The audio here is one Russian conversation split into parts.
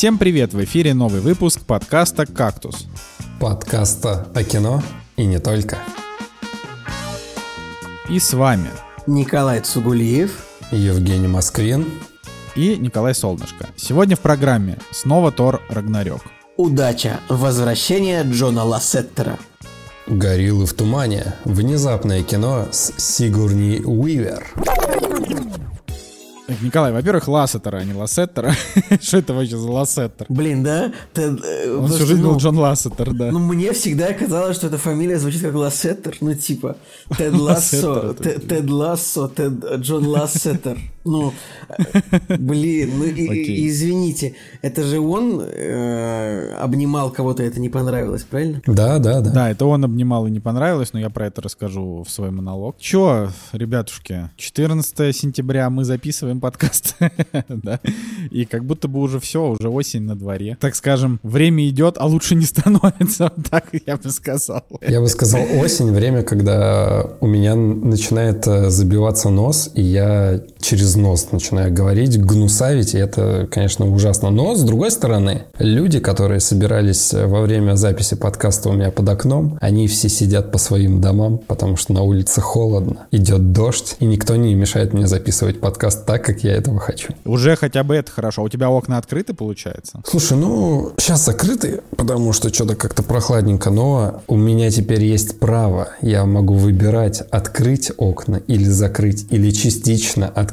Всем привет! В эфире новый выпуск подкаста «Кактус». Подкаста о кино и не только. И с вами Николай Цугулиев, Евгений Москвин и Николай Солнышко. Сегодня в программе снова Тор Рагнарёк. Удача. Возвращение Джона Лассеттера. Гориллы в тумане. Внезапное кино с Сигурни Уивер. Николай, во-первых, Лассетера, а не Лассеттера. Что это вообще за Лассеттер? Блин, да? Ты, э, Он просто, всю жизнь ну, был Джон Лассетер, да. Ну, мне всегда казалось, что эта фамилия звучит как Лассеттер. Ну, типа, Тед Лассо, Тед Лассо, Тед Джон Лассеттер. Ну, э, блин, ну, извините, это же он э, обнимал кого-то, это не понравилось, правильно? Да, да, да. Да, это он обнимал и не понравилось, но я про это расскажу в свой монолог. Чё, ребятушки, 14 сентября мы записываем подкаст, да, и как будто бы уже все, уже осень на дворе. Так скажем, время идет, а лучше не становится, вот так я бы сказал. Я бы сказал, осень, время, когда у меня начинает э, забиваться нос, и я через нос начинаю говорить, гнусавить, и это, конечно, ужасно. Но, с другой стороны, люди, которые собирались э, во время записи подкаста у меня под окном, они все сидят по своим домам, потому что на улице холодно, идет дождь, и никто не мешает мне записывать подкаст так, как я этого хочу. Уже хотя бы это хорошо. А у тебя окна открыты, получается? Слушай, ну, сейчас закрыты, потому что что-то как-то прохладненько, но у меня теперь есть право. Я могу выбирать, открыть окна или закрыть, или частично открыть.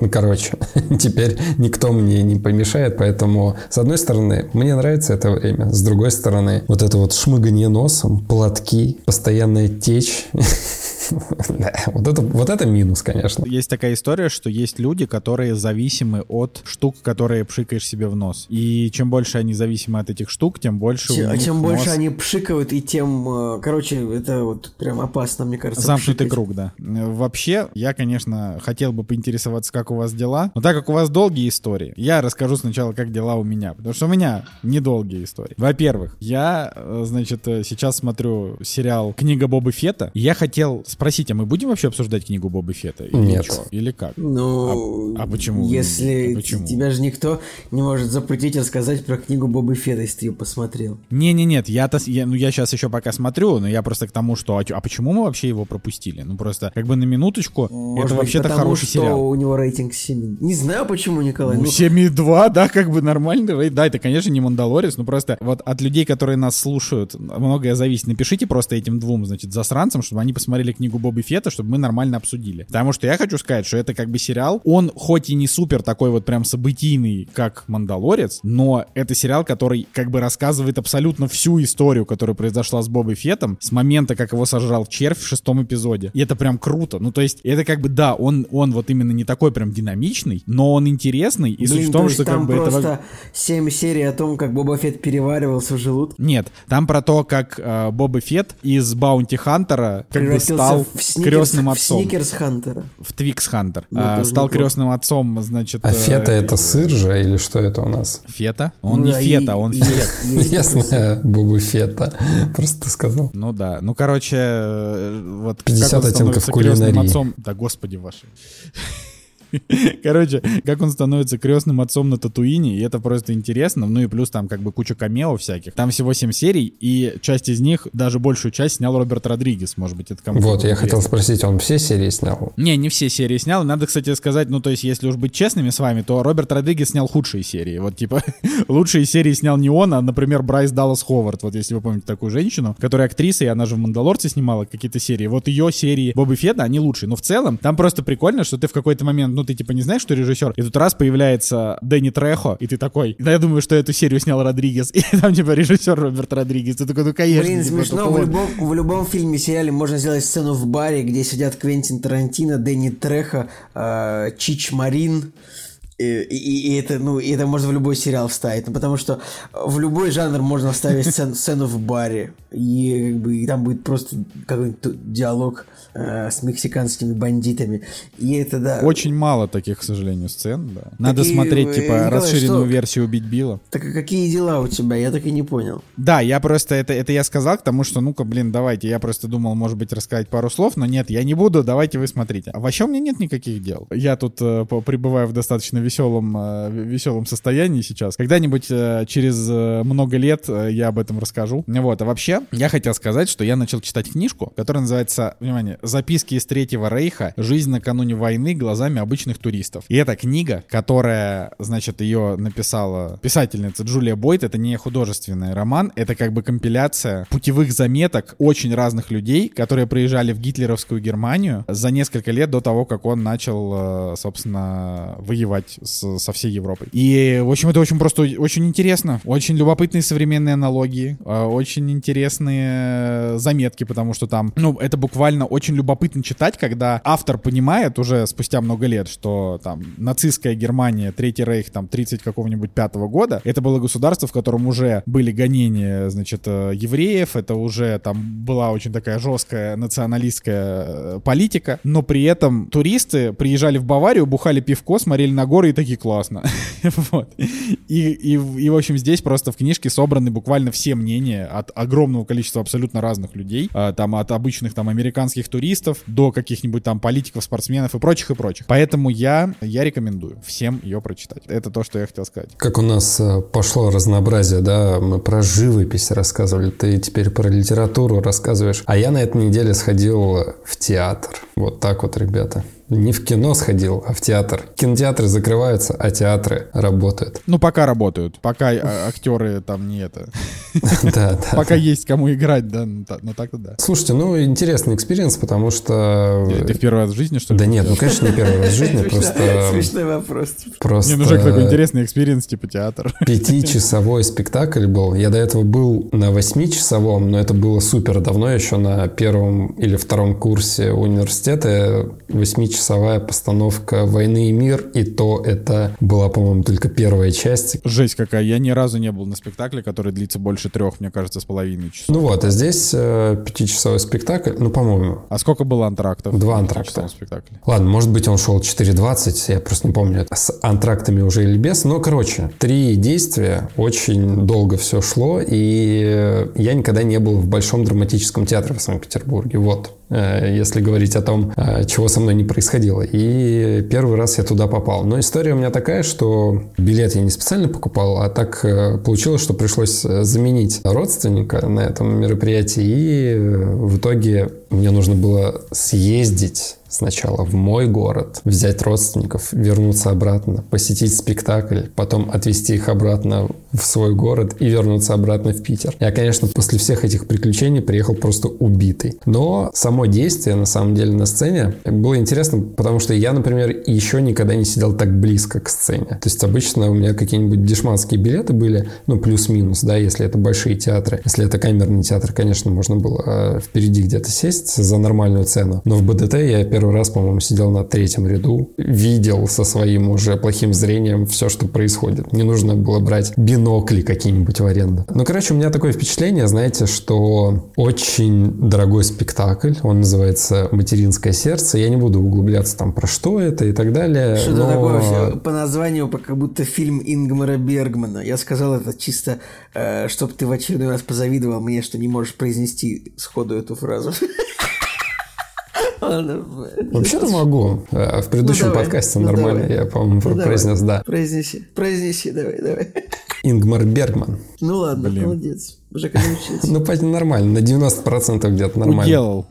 Ну, короче, теперь никто мне не помешает, поэтому, с одной стороны, мне нравится это время, с другой стороны, вот это вот шмыганье носом, платки, постоянная течь. Да, Вот это, вот это минус, конечно. Есть такая история, что есть люди, которые зависимы от штук, которые пшикаешь себе в нос. И чем больше они зависимы от этих штук, тем больше у Чем, них чем больше нос- они пшикают, и тем, э, короче, это вот прям опасно, мне кажется. Замкнутый пшикать. круг, да. Вообще, я, конечно, хотел бы поинтересоваться, как у вас дела. Но так как у вас долгие истории, я расскажу сначала, как дела у меня. Потому что у меня недолгие истории. Во-первых, я, э, значит, э, сейчас смотрю сериал «Книга Боба Фета». И я хотел спросить, а мы будем вообще обсуждать книгу Боба Фета? Или Нет. чё? Или как? Ну, А- а почему? Если А почему? тебя же никто не может запретить рассказать про книгу Боба Фета, если ты ее посмотрел. Не-не-нет, я-то, я, ну я сейчас еще пока смотрю, но я просто к тому, что, а, а почему мы вообще его пропустили? Ну просто, как бы на минуточку, Может это быть, вообще-то потому хороший что сериал. у него рейтинг 7. Не знаю почему, Николай. Ну, ну, 7,2, да, как бы нормально. рейд. Да, это, конечно, не Мандалорец, но просто вот от людей, которые нас слушают, многое зависит. Напишите просто этим двум, значит, засранцам, чтобы они посмотрели книгу Боба Фета, чтобы мы нормально обсудили. Потому что я хочу сказать, что это как бы сериал, он хоть и не супер такой вот прям событийный, как Мандалорец, но это сериал, который как бы рассказывает абсолютно всю историю, которая произошла с Бобой Фетом с момента, как его сожрал червь в шестом эпизоде. И это прям круто. Ну, то есть, это как бы, да, он, он вот именно не такой прям динамичный, но он интересный. И суть блин, в том, то что как там бы это... во- просто 7 серий о том, как Боба Фетт переваривался в желудке. Нет, там про то, как э, Боба Фет из Bounty Hunter'а как бы превратился стал в сникерс, крестным в отцом. Snickers Hunter'а. В Twix Hunter. Ну, А, стал неплохо. крестным отцом, значит... А э, фета это сыр же или что это у нас? Фета? Он Ну не да, и- фета, он и- фет. Я знаю Бобу Фета. Просто сказал. Ну да, ну короче, э, вот 50 как он оттенков кулинарии. отцом, да господи ваши. Короче, как он становится крестным отцом на Татуине, и это просто интересно. Ну и плюс там как бы куча камео всяких. Там всего 7 серий, и часть из них, даже большую часть, снял Роберт Родригес. Может быть, это кому-то Вот, я интересно. хотел спросить, он все серии снял? Не, не все серии снял. Надо, кстати, сказать, ну, то есть, если уж быть честными с вами, то Роберт Родригес снял худшие серии. Вот, типа, лучшие серии снял не он, а, например, Брайс Даллас Ховард. Вот, если вы помните такую женщину, которая актриса, и она же в «Мандалорце» снимала какие-то серии. Вот ее серии Боба Фетта, они лучшие. Но в целом, там просто прикольно, что ты в какой-то момент, ну, ты, типа, не знаешь, что режиссер, и тут раз появляется Дэнни Трехо, и ты такой, да, я думаю, что эту серию снял Родригес. И там, типа, режиссер Роберт Родригес. Ты такой, ну, конечно. Блин, типа, смешно. В любом, в любом фильме, сериале можно сделать сцену в баре, где сидят Квентин Тарантино, Дэнни Трехо, э, Чич Марин. И, и- и это, ну, и это можно в любой сериал вставить. Ну, потому что в любой жанр можно вставить сцен- сцену в баре. И, как бы, и там будет просто какой-нибудь диалог э, с мексиканскими бандитами. И это, да. Очень мало таких, к сожалению, сцен, да. Надо Такие, смотреть, э, типа, Николай, расширенную что- версию «Убить Билла». Так какие дела у тебя? Я так и не понял. Да, я просто, это, это я сказал к тому, что, ну-ка, блин, давайте, я просто думал, может быть, рассказать пару слов, но нет, я не буду, давайте вы смотрите. А вообще у меня нет никаких дел. Я тут э, пребываю в достаточно веселом, э, веселом состоянии сейчас. Когда-нибудь э, через э, много лет я об этом расскажу. Вот, а вообще, я хотел сказать, что я начал читать книжку, которая называется, внимание, «Записки из Третьего Рейха. Жизнь накануне войны глазами обычных туристов». И это книга, которая, значит, ее написала писательница Джулия Бойт. Это не художественный роман, это как бы компиляция путевых заметок очень разных людей, которые приезжали в гитлеровскую Германию за несколько лет до того, как он начал, собственно, воевать с, со всей Европой. И, в общем, это очень просто, очень интересно. Очень любопытные современные аналогии, а, очень интересные заметки, потому что там, ну, это буквально очень любопытно читать, когда автор понимает уже спустя много лет, что там нацистская Германия, Третий Рейх, там, 30 какого-нибудь пятого года, это было государство, в котором уже были гонения, значит, э, евреев, это уже там была очень такая жесткая националистская э, политика, но при этом туристы приезжали в Баварию, бухали пивко, смотрели на горы и такие классно. вот. И, и, и, в общем, здесь просто в книжке собраны буквально все мнения от огромного количества абсолютно разных людей. А, там от обычных там американских туристов до каких-нибудь там политиков, спортсменов и прочих, и прочих. Поэтому я, я рекомендую всем ее прочитать. Это то, что я хотел сказать. Как у нас э, пошло разнообразие, да, мы про живопись рассказывали, ты теперь про литературу рассказываешь. А я на этой неделе сходил в театр. Вот так вот, ребята не в кино сходил, а в театр. Кинотеатры закрываются, а театры работают. Ну, пока работают. Пока а, актеры там не это. Да, да. Пока есть кому играть, да, ну так-то да. Слушайте, ну, интересный experience, потому что... Ты в первый раз в жизни, что ли? Да нет, ну, конечно, не первый раз в жизни, просто... Смешной вопрос. Просто... Не, ну, Жек, такой интересный experience, типа театр. Пятичасовой спектакль был. Я до этого был на восьмичасовом, но это было супер давно, еще на первом или втором курсе университета. Восьмичасовой часовая постановка «Войны и мир», и то это была, по-моему, только первая часть. Жесть какая, я ни разу не был на спектакле, который длится больше трех, мне кажется, с половиной часов. Ну вот, а здесь э, пятичасовой спектакль, ну, по-моему. А сколько было антрактов? Два антракта. Ладно, может быть, он шел 4.20, я просто не помню, с антрактами уже или без, но, короче, три действия, очень долго все шло, и я никогда не был в Большом драматическом театре в Санкт-Петербурге, вот. Э, если говорить о том, э, чего со мной не происходило. И первый раз я туда попал. Но история у меня такая, что билет я не специально покупал, а так э, получилось, что пришлось заменить родственника на этом мероприятии. И в итоге мне нужно было съездить сначала в мой город, взять родственников, вернуться обратно, посетить спектакль, потом отвезти их обратно в свой город и вернуться обратно в Питер. Я, конечно, после всех этих приключений приехал просто убитый. Но само действие, на самом деле, на сцене было интересно, потому что я, например, еще никогда не сидел так близко к сцене. То есть обычно у меня какие-нибудь дешманские билеты были, ну, плюс-минус, да, если это большие театры. Если это камерный театр, конечно, можно было э, впереди где-то сесть за нормальную цену. Но в БДТ я первый первый раз, по-моему, сидел на третьем ряду, видел со своим уже плохим зрением все, что происходит. Не нужно было брать бинокли какие-нибудь в аренду. Ну, короче, у меня такое впечатление, знаете, что очень дорогой спектакль, он называется «Материнское сердце». Я не буду углубляться там, про что это и так далее. Что но... такое вообще? По названию как будто фильм Ингмара Бергмана. Я сказал это чисто, э, чтобы ты в очередной раз позавидовал мне, что не можешь произнести сходу эту фразу. Вообще-то могу. А в предыдущем ну, подкасте ну, нормально, я, по-моему, ну, произнес да. Произнеси, произнеси, давай, давай. Ингмар Бергман. Ну ладно, Блин. молодец. Уже как научился. Ну, нормально, на 90% где-то нормально. Уделал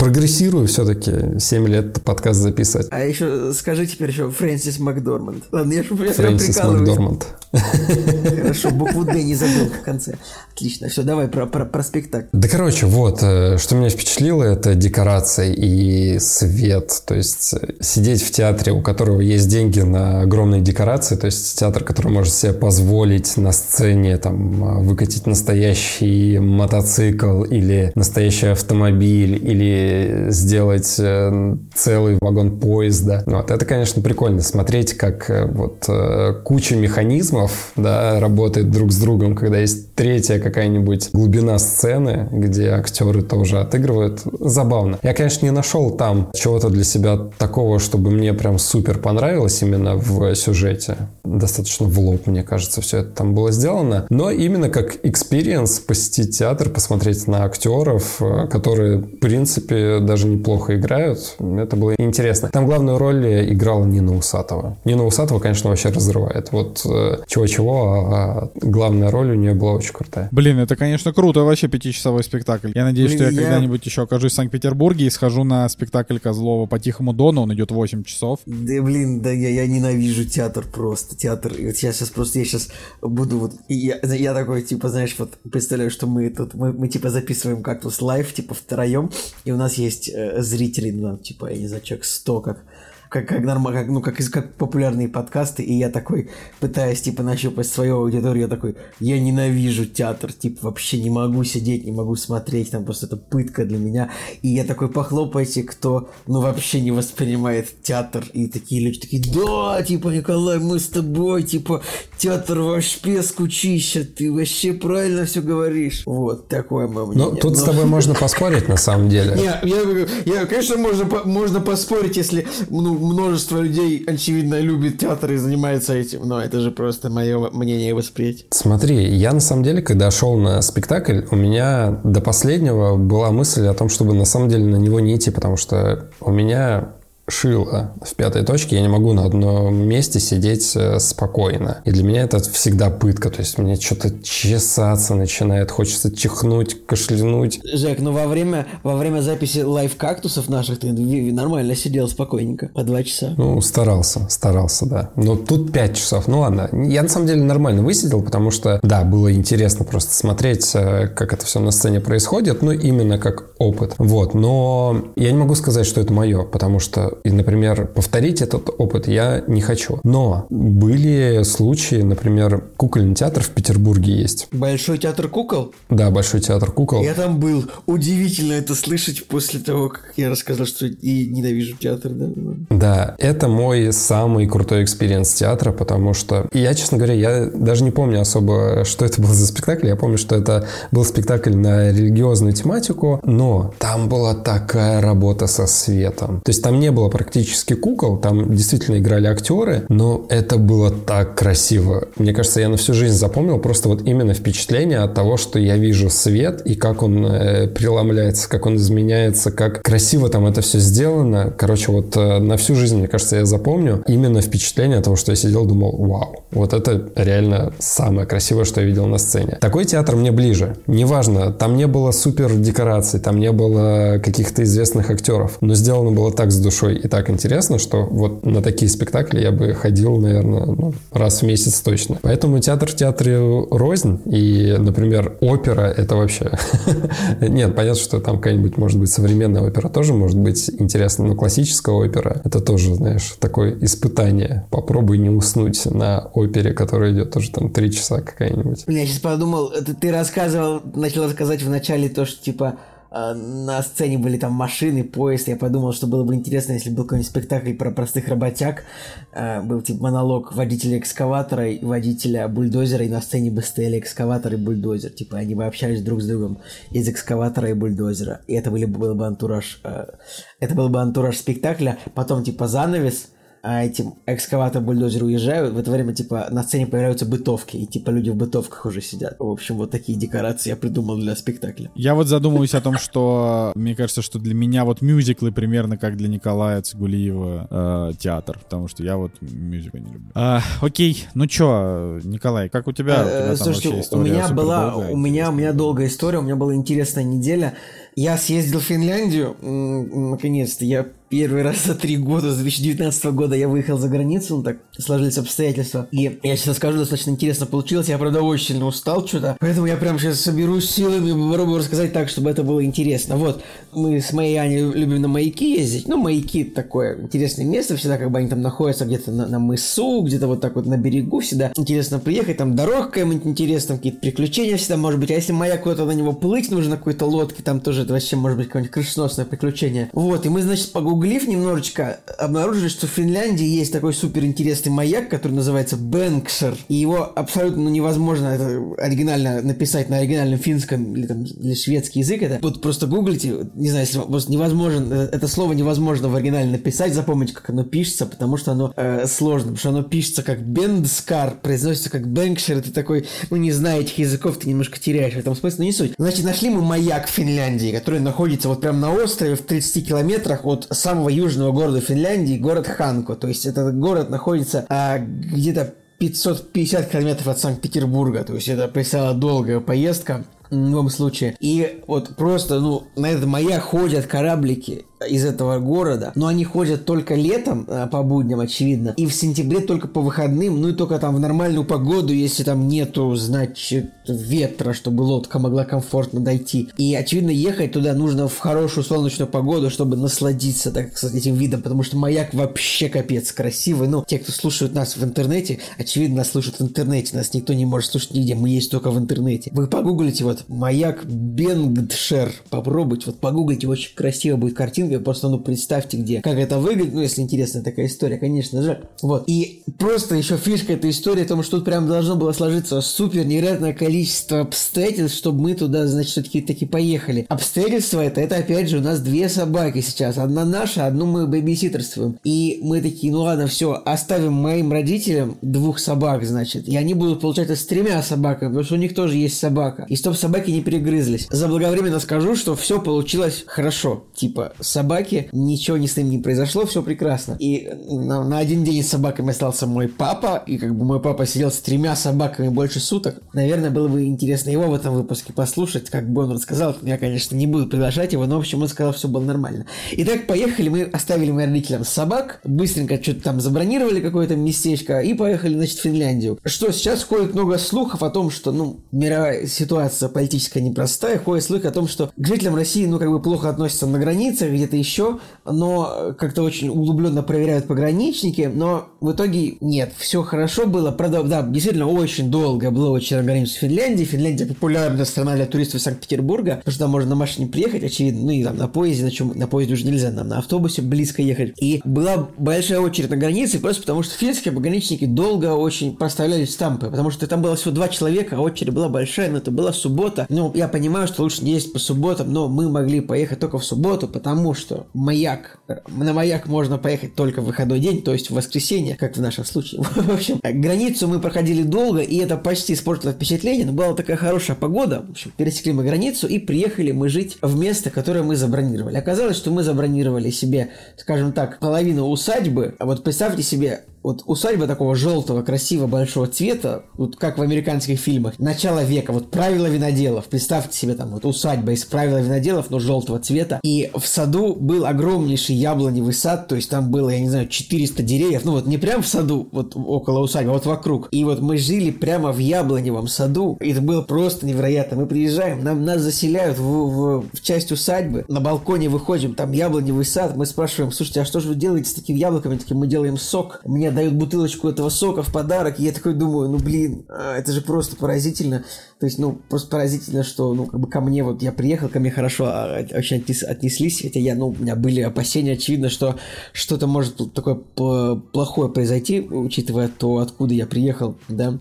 прогрессирую все-таки 7 лет подкаст записывать. А еще скажи теперь еще Фрэнсис Макдорманд. Ладно, я же Фрэнсис Макдорманд. Хорошо, букву Д не забыл в конце. Отлично, все, давай про, про, про спектакль. Да, короче, вот, э, что меня впечатлило, это декорации и свет. То есть э, сидеть в театре, у которого есть деньги на огромные декорации, то есть театр, который может себе позволить на сцене там э, выкатить настоящий мотоцикл или настоящий автомобиль или сделать э, целый вагон поезда. Вот. Это, конечно, прикольно смотреть, как э, вот э, куча механизмов да, работает друг с другом, когда есть третья какая-нибудь глубина сцены, где актеры тоже отыгрывают. Забавно. Я, конечно, не нашел там чего-то для себя такого, чтобы мне прям супер понравилось именно в сюжете. Достаточно в лоб, мне кажется, все это там было сделано. Но именно как experience посетить театр, посмотреть на актеров, которые, в принципе, герои даже неплохо играют. Это было интересно. Там главную роль играла Нина Усатова. Нина Усатова, конечно, вообще разрывает. Вот э, чего-чего, а главная роль у нее была очень крутая. Блин, это, конечно, круто, вообще пятичасовой спектакль. Я надеюсь, Блин, что я, я когда-нибудь еще окажусь в Санкт-Петербурге и схожу на спектакль Козлова по Тихому Дону, он идет 8 часов. Да, блин, да я, я ненавижу театр просто. Театр, я сейчас просто, я сейчас буду вот, я, я такой, типа, знаешь, вот представляю, что мы тут, мы, мы типа записываем кактус live, типа, втроем, и у нас есть э, зрители, ну, типа, я не знаю, человек 100 как как, как, норм, как, ну, как, как популярные подкасты, и я такой, пытаясь, типа, нащупать свою аудиторию, я такой, я ненавижу театр, типа, вообще не могу сидеть, не могу смотреть, там просто это пытка для меня, и я такой, похлопайте, кто, ну, вообще не воспринимает театр, и такие люди такие, да, типа, Николай, мы с тобой, типа, театр вообще скучища, ты вообще правильно все говоришь, вот, такое мое мнение. Ну, тут Но... с тобой можно поспорить, на самом деле. Не, я, я, конечно, можно, можно поспорить, если, ну, множество людей, очевидно, любит театр и занимается этим, но это же просто мое мнение восприятие. Смотри, я на самом деле, когда шел на спектакль, у меня до последнего была мысль о том, чтобы на самом деле на него не идти, потому что у меня шило в пятой точке, я не могу на одном месте сидеть э, спокойно. И для меня это всегда пытка, то есть мне что-то чесаться начинает, хочется чихнуть, кашлянуть. Жек, ну во время, во время записи лайв-кактусов наших ты нормально сидел спокойненько, по два часа. Ну, старался, старался, да. Но тут пять часов, ну ладно. Я на самом деле нормально высидел, потому что, да, было интересно просто смотреть, э, как это все на сцене происходит, ну, именно как опыт. Вот, но я не могу сказать, что это мое, потому что и, например, повторить этот опыт я не хочу. Но были случаи, например, кукольный театр в Петербурге есть. Большой театр кукол? Да, Большой театр кукол. Я там был. Удивительно это слышать после того, как я рассказал, что я ненавижу театр, да? Да, это мой самый крутой experience театра, потому что я, честно говоря, я даже не помню особо, что это был за спектакль. Я помню, что это был спектакль на религиозную тематику, но там была такая работа со светом. То есть там не было практически кукол, там действительно играли актеры, но это было так красиво. Мне кажется, я на всю жизнь запомнил просто вот именно впечатление от того, что я вижу свет и как он э, преломляется, как он изменяется, как красиво там это все сделано. Короче, вот э, на всю жизнь, мне кажется, я запомню именно впечатление от того, что я сидел, думал, вау, вот это реально самое красивое, что я видел на сцене. Такой театр мне ближе. Неважно, там не было супер декораций, там не было каких-то известных актеров, но сделано было так с душой и так интересно, что вот на такие спектакли я бы ходил, наверное, ну, раз в месяц точно. Поэтому театр в театре рознь. И, например, опера — это вообще... Нет, понятно, что там какая-нибудь, может быть, современная опера тоже может быть интересна, но классическая опера — это тоже, знаешь, такое испытание. Попробуй не уснуть на опере, которая идет тоже там три часа какая-нибудь. Я сейчас подумал, ты рассказывал, начал рассказать в начале то, что типа на сцене были там машины, поезд. Я подумал, что было бы интересно, если был какой-нибудь спектакль про простых работяг. А, был типа монолог водителя экскаватора и водителя бульдозера, и на сцене бы стояли экскаватор и бульдозер. Типа они бы общались друг с другом из экскаватора и бульдозера. И это были, был бы антураж... А, это был бы антураж спектакля. Потом типа занавес — а этим экскаватор бульдозер уезжают, в это время, типа, на сцене появляются бытовки, и, типа, люди в бытовках уже сидят. В общем, вот такие декорации я придумал для спектакля. Я вот задумываюсь о том, что, мне кажется, что для меня вот мюзиклы примерно как для Николая Цигулиева э, театр, потому что я вот мюзиклы не люблю. А, окей, ну чё, Николай, как у тебя? У тебя Слушайте, у меня была, у меня, у меня долгая история, у меня была интересная неделя. Я съездил в Финляндию, наконец-то, я первый раз за три года, с 2019 года я выехал за границу, ну, так сложились обстоятельства. И я сейчас скажу, достаточно интересно получилось. Я, правда, очень сильно устал что-то. Поэтому я прям сейчас соберусь силами попробую рассказать так, чтобы это было интересно. Вот, мы с моей Аней любим на маяки ездить. Ну, маяки такое интересное место всегда, как бы они там находятся где-то на, на мысу, где-то вот так вот на берегу всегда. Интересно приехать, там дорога какая-нибудь интересная, какие-то приключения всегда может быть. А если маяк куда-то на него плыть нужно, на какой-то лодке, там тоже это вообще может быть какое-нибудь крышеносное приключение. Вот, и мы, значит, погуглили погуглив немножечко, обнаружили, что в Финляндии есть такой супер интересный маяк, который называется Бэнкшер. И его абсолютно ну, невозможно это оригинально написать на оригинальном финском или, там, или шведский язык. Это вот просто гуглите, не знаю, если просто невозможно, э, это слово невозможно в оригинале написать, запомнить, как оно пишется, потому что оно э, сложно, потому что оно пишется как Бендскар, произносится как Бэнкшер, это такой, ну не зная этих языков, ты немножко теряешь в этом смысле, но не суть. Значит, нашли мы маяк в Финляндии, который находится вот прямо на острове в 30 километрах от самого южного города Финляндии, город Ханко. То есть этот город находится а, где-то 550 километров от Санкт-Петербурга. То есть это предстояла долгая поездка в любом случае. И вот просто, ну, на этот маяк ходят кораблики из этого города, но они ходят только летом а, по будням, очевидно, и в сентябре только по выходным, ну и только там в нормальную погоду, если там нету, значит, ветра, чтобы лодка могла комфортно дойти. И, очевидно, ехать туда нужно в хорошую солнечную погоду, чтобы насладиться, так сказать, этим видом, потому что маяк вообще капец красивый. Ну, те, кто слушают нас в интернете, очевидно, нас слушают в интернете, нас никто не может слушать нигде, мы есть только в интернете. Вы погуглите вот маяк Бенгдшер, попробуйте, вот погуглите, очень красиво будет картинка, книга, просто, ну, представьте, где, как это выглядит, ну, если интересная такая история, конечно же. Вот. И просто еще фишка этой истории о том, что тут прям должно было сложиться супер невероятное количество обстоятельств, чтобы мы туда, значит, все-таки таки поехали. Обстоятельства это, это опять же у нас две собаки сейчас. Одна наша, одну мы бэбиситерствуем. И мы такие, ну ладно, все, оставим моим родителям двух собак, значит. И они будут, получается, с тремя собаками, потому что у них тоже есть собака. И чтоб собаки не перегрызлись. Заблаговременно скажу, что все получилось хорошо. Типа, собака собаки, ничего не с ним не произошло, все прекрасно. И на, на один день с собаками остался мой папа, и как бы мой папа сидел с тремя собаками больше суток. Наверное, было бы интересно его в этом выпуске послушать, как бы он рассказал. Я, конечно, не буду приглашать его, но, в общем, он сказал, все было нормально. Итак, поехали, мы оставили моим родителям собак, быстренько что-то там забронировали какое-то местечко и поехали, значит, в Финляндию. Что, сейчас ходит много слухов о том, что, ну, мировая ситуация политическая непростая, ходит слухи о том, что к жителям России, ну, как бы плохо относятся на границах, где где-то еще, но как-то очень углубленно проверяют пограничники, но в итоге нет, все хорошо было. Правда, да, действительно очень долго было очень на границе с Финляндией. Финляндия популярная страна для туристов Санкт-Петербурга, потому что там можно на машине приехать, очевидно, ну и там на поезде, на чем на поезде уже нельзя, нам на автобусе близко ехать. И была большая очередь на границе, просто потому что финские пограничники долго очень проставляли стампы, потому что там было всего два человека, а очередь была большая, но это была суббота. Ну, я понимаю, что лучше не есть по субботам, но мы могли поехать только в субботу, потому что маяк, на маяк можно поехать только в выходной день, то есть в воскресенье, как в нашем случае. В общем, границу мы проходили долго, и это почти испортило впечатление, но была такая хорошая погода. В общем, пересекли мы границу и приехали мы жить в место, которое мы забронировали. Оказалось, что мы забронировали себе, скажем так, половину усадьбы. А вот представьте себе, вот усадьба такого желтого, красивого, большого цвета, вот как в американских фильмах, начало века, вот правила виноделов, представьте себе там вот усадьба из правила виноделов, но желтого цвета, и в саду был огромнейший яблоневый сад, то есть там было, я не знаю, 400 деревьев, ну вот не прям в саду, вот около усадьбы, а вот вокруг, и вот мы жили прямо в яблоневом саду, и это было просто невероятно, мы приезжаем, нам, нас заселяют в, в, в часть усадьбы, на балконе выходим, там яблоневый сад, мы спрашиваем, слушайте, а что же вы делаете с такими яблоками, такие, мы делаем сок, мне дают бутылочку этого сока в подарок, и я такой думаю, ну блин, а, это же просто поразительно. То есть, ну, просто поразительно, что, ну, как бы ко мне, вот я приехал, ко мне хорошо а, очень отнеслись, хотя я, ну, у меня были опасения, очевидно, что что-то может такое плохое произойти, учитывая то, откуда я приехал, да.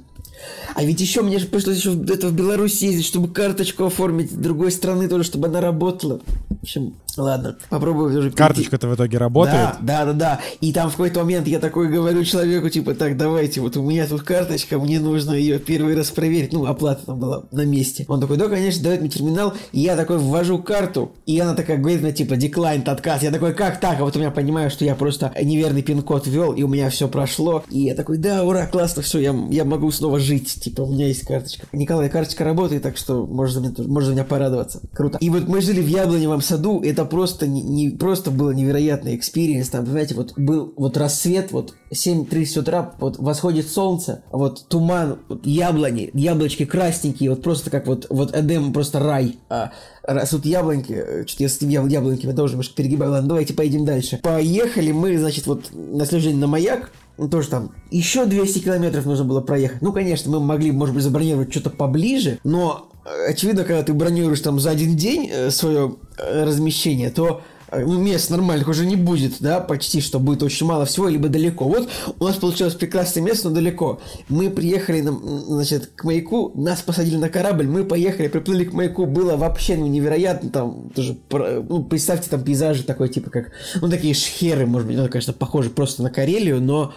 А ведь еще мне же пришлось еще это в Беларусь ездить, чтобы карточку оформить другой страны тоже, чтобы она работала. В общем, ладно, попробую уже Карточка-то в итоге работает? Да, да, да, да. И там в какой-то момент я такой говорю человеку, типа, так, давайте, вот у меня тут карточка, мне нужно ее первый раз проверить. Ну, оплата там была на месте. Он такой, да, конечно, дает мне терминал. И я такой ввожу карту, и она такая говорит мне, типа, declined, отказ. Я такой, как так? А вот у меня понимаю, что я просто неверный пин-код ввел, и у меня все прошло. И я такой, да, ура, классно, все, я, я могу снова жить. Типа, у меня есть карточка. Николай, карточка работает, так что можно меня, можно меня порадоваться. Круто. И вот мы жили в Яблоневом саду, это просто не, не просто было невероятный experience. Там, понимаете, вот был вот рассвет, вот 7.30 утра, вот восходит солнце, вот туман, вот яблони, яблочки красненькие, вот просто как вот, вот Эдем, просто рай. А, растут яблоньки, э, что-то я с этими яблоньками тоже немножко перегибаю. Ладно, давайте поедем дальше. Поехали мы, значит, вот на следующий день на маяк, ну, тоже там еще 200 километров нужно было проехать. Ну, конечно, мы могли, может быть, забронировать что-то поближе, но э, очевидно, когда ты бронируешь там за один день э, свое размещение, то э, мест нормальных уже не будет, да, почти, что будет очень мало всего, либо далеко. Вот у нас получилось прекрасное место, но далеко. Мы приехали, на, значит, к маяку, нас посадили на корабль, мы поехали, приплыли к маяку, было вообще, ну, невероятно, там, тоже, ну, представьте, там пейзажи такой, типа, как, ну, такие шхеры, может быть, ну, конечно, похожи просто на Карелию, но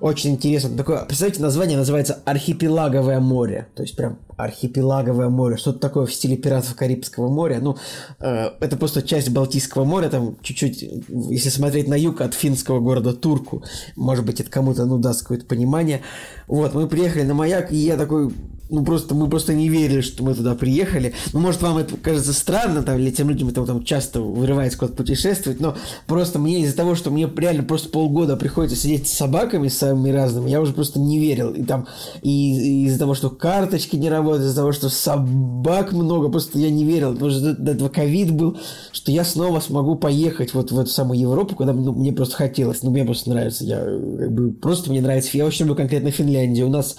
очень интересно. Такое, представьте, название называется «Архипелаговое море». То есть прям архипелаговое море. Что-то такое в стиле пиратов Карибского моря. Ну, э, это просто часть Балтийского моря. Там чуть-чуть, если смотреть на юг от финского города Турку, может быть, это кому-то, ну, даст какое-то понимание. Вот, мы приехали на маяк, и я такой ну просто мы просто не верили, что мы туда приехали. Ну, может, вам это кажется странно, там, или тем людям это там часто вырывается куда-то путешествовать, но просто мне из-за того, что мне реально просто полгода приходится сидеть с собаками самыми разными, я уже просто не верил. И там, и, и из-за того, что карточки не работают, из-за того, что собак много, просто я не верил, потому что до, этого ковид был, что я снова смогу поехать вот в эту самую Европу, куда ну, мне просто хотелось, ну, мне просто нравится, я как бы, просто мне нравится, я очень люблю конкретно Финляндию, у нас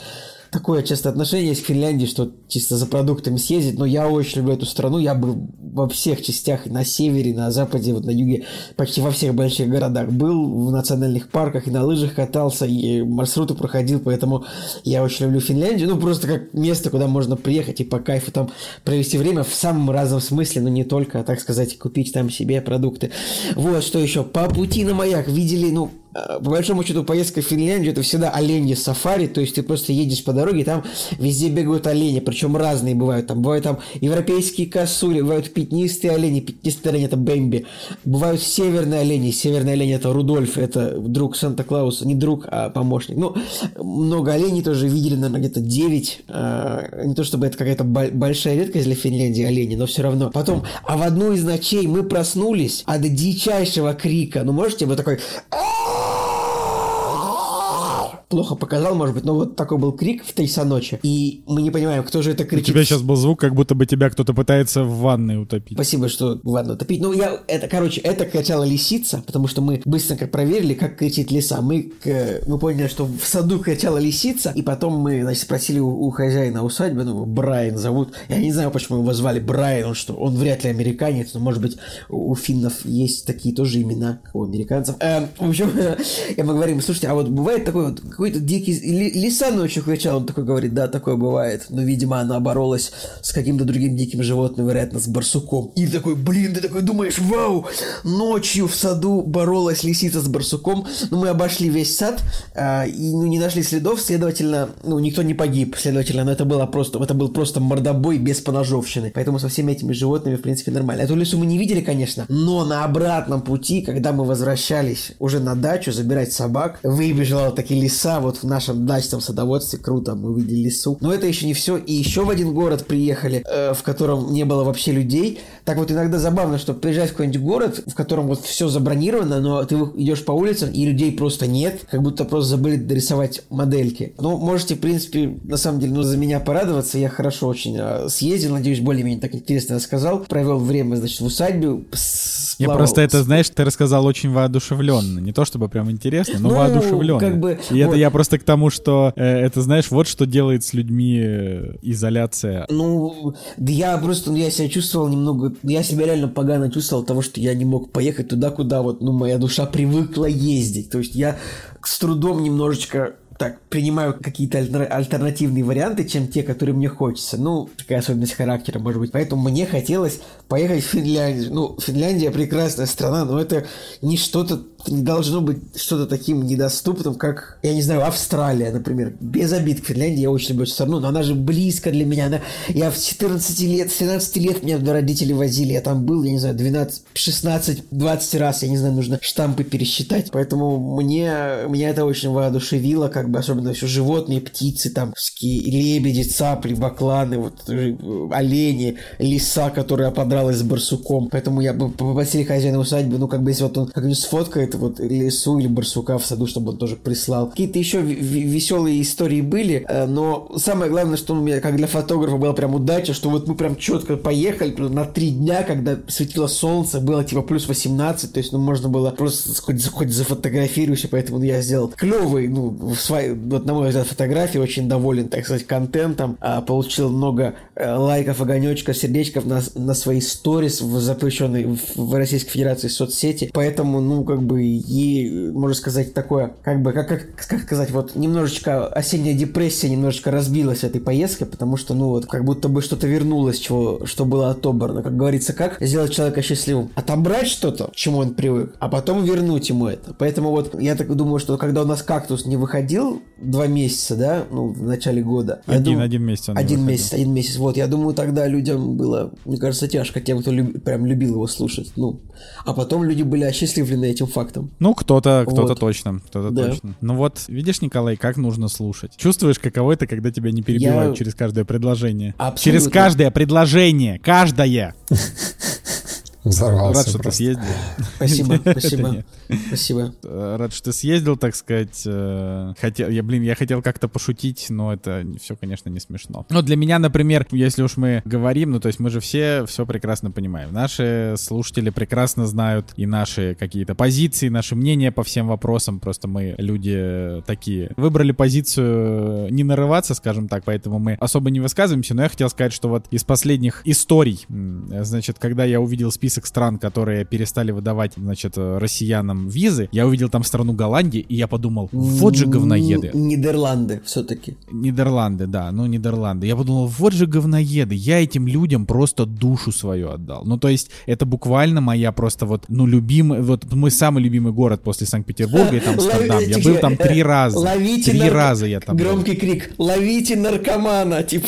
такое часто отношение есть к Финляндии, что чисто за продуктами съездить, но я очень люблю эту страну, я был во всех частях, на севере, на западе, вот на юге, почти во всех больших городах был, в национальных парках и на лыжах катался, и маршруты проходил, поэтому я очень люблю Финляндию, ну просто как место, куда можно приехать и по кайфу там провести время в самом разном смысле, но не только, а так сказать, купить там себе продукты. Вот, что еще, по пути на маяк видели, ну, Э, по большому счету, поездка в Финляндию это всегда олени сафари, то есть ты просто едешь по дороге, там везде бегают олени, причем разные бывают. Там бывают там европейские косули, бывают пятнистые олени, пятнистые олени это Бэмби, бывают северные олени, северные олени это Рудольф, это друг Санта-Клауса, не друг, а помощник. Ну, много оленей тоже видели, наверное, где-то 9. А, не то чтобы это какая-то большая редкость для Финляндии олени, но все равно. Потом, а в одну из ночей мы проснулись от дичайшего крика. Ну, можете, вы такой плохо показал, может быть, но вот такой был крик в 3 часа ночи, и мы не понимаем, кто же это кричит. У тебя сейчас был звук, как будто бы тебя кто-то пытается в ванной утопить. Спасибо, что в ванну утопить. Ну, я, это, короче, это кричала лисица, потому что мы быстренько проверили, как кричит лиса. Мы, к, мы поняли, что в саду кричала лисица, и потом мы, значит, спросили у, у хозяина усадьбы, ну, Брайан зовут. Я не знаю, почему его звали Брайан, он что, он вряд ли американец, но, может быть, у финнов есть такие тоже имена, как у американцев. Э, в общем, я мы говорим, слушайте, а вот бывает такой вот какой-то дикий... Лиса ночью кричал, он такой говорит, да, такое бывает. Но, видимо, она боролась с каким-то другим диким животным, вероятно, с барсуком. И такой, блин, ты такой думаешь, вау, ночью в саду боролась лисица с барсуком. Но мы обошли весь сад э, и ну, не нашли следов, следовательно, ну, никто не погиб, следовательно, но это было просто, это был просто мордобой без поножовщины. Поэтому со всеми этими животными, в принципе, нормально. Эту лису мы не видели, конечно, но на обратном пути, когда мы возвращались уже на дачу забирать собак, выбежала таки лиса вот в нашем дачном садоводстве, круто, мы увидели лесу. Но это еще не все. И еще в один город приехали, э, в котором не было вообще людей. Так вот иногда забавно, что приезжать в какой-нибудь город, в котором вот все забронировано, но ты идешь по улицам, и людей просто нет, как будто просто забыли дорисовать модельки. Ну, можете, в принципе, на самом деле, ну, за меня порадоваться. Я хорошо очень э, съездил, надеюсь, более-менее так интересно рассказал. Провел время, значит, в усадьбе. Я просто это, знаешь, ты рассказал очень воодушевленно. Не то чтобы прям интересно, но ну, воодушевленно. Как бы, и вот, это я просто к тому, что э, это, знаешь, вот что делает с людьми э, изоляция. Ну, да я просто, ну, я себя чувствовал немного, я себя реально погано чувствовал того, что я не мог поехать туда, куда вот, ну, моя душа привыкла ездить. То есть я с трудом немножечко так, принимаю какие-то альтернативные варианты, чем те, которые мне хочется. Ну, такая особенность характера, может быть. Поэтому мне хотелось поехать в Финляндию. Ну, Финляндия прекрасная страна, но это не что-то, не должно быть что-то таким недоступным, как, я не знаю, Австралия, например. Без обид к Финляндии, я очень люблю эту страну, но она же близко для меня. Она, я в 14 лет, в 13 лет меня туда родители возили, я там был, я не знаю, 12, 16, 20 раз, я не знаю, нужно штампы пересчитать. Поэтому мне, меня это очень воодушевило, как бы, особенно еще животные, птицы, там, лебеди, цапли, бакланы, вот, э, олени, лиса, которая подралась с барсуком. Поэтому я бы попросили хозяина усадьбы, ну, как бы, если вот он как-нибудь сфоткает вот лесу или барсука в саду, чтобы он тоже прислал. Какие-то еще веселые истории были, э, но самое главное, что у меня, как для фотографа, была прям удача, что вот мы прям четко поехали на три дня, когда светило солнце, было типа плюс 18, то есть, ну, можно было просто хоть, хоть зафотографируйся, поэтому я сделал клевый, ну, в своей, вот на мой взгляд, фотографии, очень доволен, так сказать, контентом, а, получил много э, лайков, огонечков, сердечков на, на свои сторис, запрещенные в Российской Федерации соцсети, поэтому, ну, как бы, и, можно сказать, такое, как бы, как, как, как сказать, вот, немножечко осенняя депрессия немножечко разбилась этой поездкой, потому что, ну, вот, как будто бы что-то вернулось, чего, что было отобрано, как говорится, как сделать человека счастливым? Отобрать что-то, к чему он привык, а потом вернуть ему это. Поэтому вот я так думаю, что когда у нас кактус не выходил два месяца, да, ну, в начале года. Один, дум... один месяц. Один месяц, один месяц. Вот, я думаю, тогда людям было, мне кажется, тяжко тем, кто люб... прям любил его слушать. Ну, а потом люди были осчастливлены этим фактом. Ну, кто-то, кто-то вот. точно, кто-то да. точно. Ну вот, видишь, Николай, как нужно слушать. Чувствуешь, каково это, когда тебя не перебивают я... через каждое предложение? Абсолютно. Через каждое предложение, каждое. Взорвался. Рад, что ты съездил. Спасибо, спасибо. Спасибо. Рад, что съездил, так сказать. Э, хотел, я, блин, я хотел как-то пошутить, но это все, конечно, не смешно. Но для меня, например, если уж мы говорим, ну, то есть мы же все все прекрасно понимаем. Наши слушатели прекрасно знают и наши какие-то позиции, наши мнения по всем вопросам. Просто мы люди такие. Выбрали позицию не нарываться, скажем так, поэтому мы особо не высказываемся. Но я хотел сказать, что вот из последних историй, значит, когда я увидел список стран, которые перестали выдавать, значит, россиянам визы, я увидел там страну Голландии, и я подумал, вот же говноеды. Нидерланды все-таки. Нидерланды, да, ну Нидерланды. Я подумал, вот же говноеды, я этим людям просто душу свою отдал. Ну, то есть, это буквально моя просто вот, ну, любимый, вот мой самый любимый город после Санкт-Петербурга, это Амстердам. Я был там три раза. Ловите три раза я там Громкий крик, ловите наркомана, типа...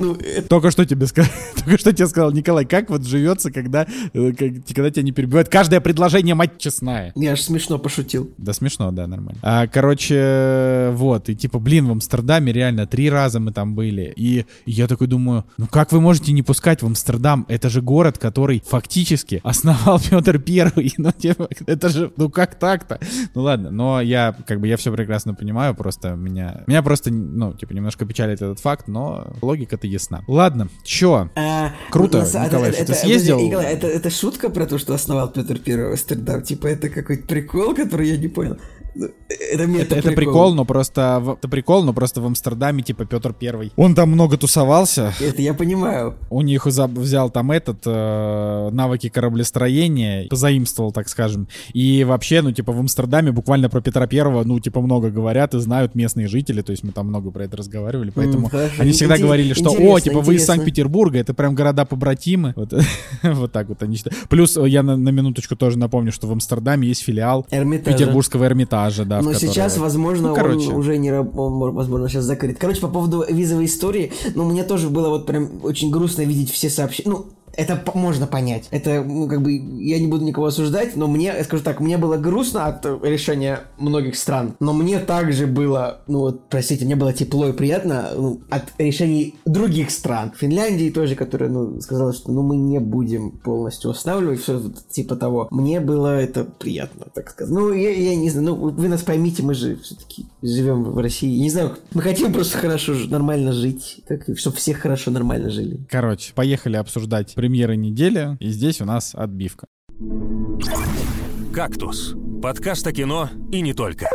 Ну, это... Только что тебе сказал, только что тебе сказал, Николай, как вот живется, когда, э, когда тебя не перебивают? Каждое предложение, мать честная. Я аж смешно пошутил. Да, смешно, да, нормально. А, короче, вот, и типа, блин, в Амстердаме реально три раза мы там были. И я такой думаю, ну как вы можете не пускать в Амстердам? Это же город, который фактически основал Петр Первый. Ну, типа, это же, ну как так-то? Ну ладно, но я, как бы, я все прекрасно понимаю, просто меня, меня просто, ну, типа, немножко печалит этот факт, но логика-то ясна. Ладно, чё? А, Круто, на, Николай, это, что ты съездил? Это, Николай, это, это шутка про то, что основал Петр Первый Амстердам? Типа это какой-то прикол, который я не понял. Это, это, это, прикол, но просто в, это прикол, но просто в Амстердаме типа Петр Первый. Он там много тусовался. Это я понимаю. У них взял там этот э, навыки кораблестроения, позаимствовал, так скажем. И вообще, ну типа в Амстердаме буквально про Петра Первого, ну типа много говорят и знают местные жители, то есть мы там много про это разговаривали, поэтому mm, они всегда Инте- говорили, что о, типа вы из Санкт-Петербурга, это прям города побратимы. Вот, вот так вот они считают. Плюс я на, на минуточку тоже напомню, что в Амстердаме есть филиал Эрмитажа. Петербургского Эрмитажа этажа, да. Но сейчас, возможно, ну, короче. он уже не он, возможно, сейчас закрыт. Короче, по поводу визовой истории, ну, мне тоже было вот прям очень грустно видеть все сообщения. Ну, это можно понять. Это, ну, как бы, я не буду никого осуждать, но мне, я скажу так, мне было грустно от решения многих стран, но мне также было, ну, вот, простите, мне было тепло и приятно ну, от решений других стран. Финляндии тоже, которая, ну, сказала, что, ну, мы не будем полностью останавливать, все типа того. Мне было это приятно, так сказать. Ну, я, я не знаю, ну, вы нас поймите, мы же все-таки живем в России. Не знаю, мы хотим просто хорошо, нормально жить, так, чтобы все хорошо, нормально жили. Короче, поехали обсуждать премьеры недели, и здесь у нас отбивка. «Кактус» — подкаст о кино и не только.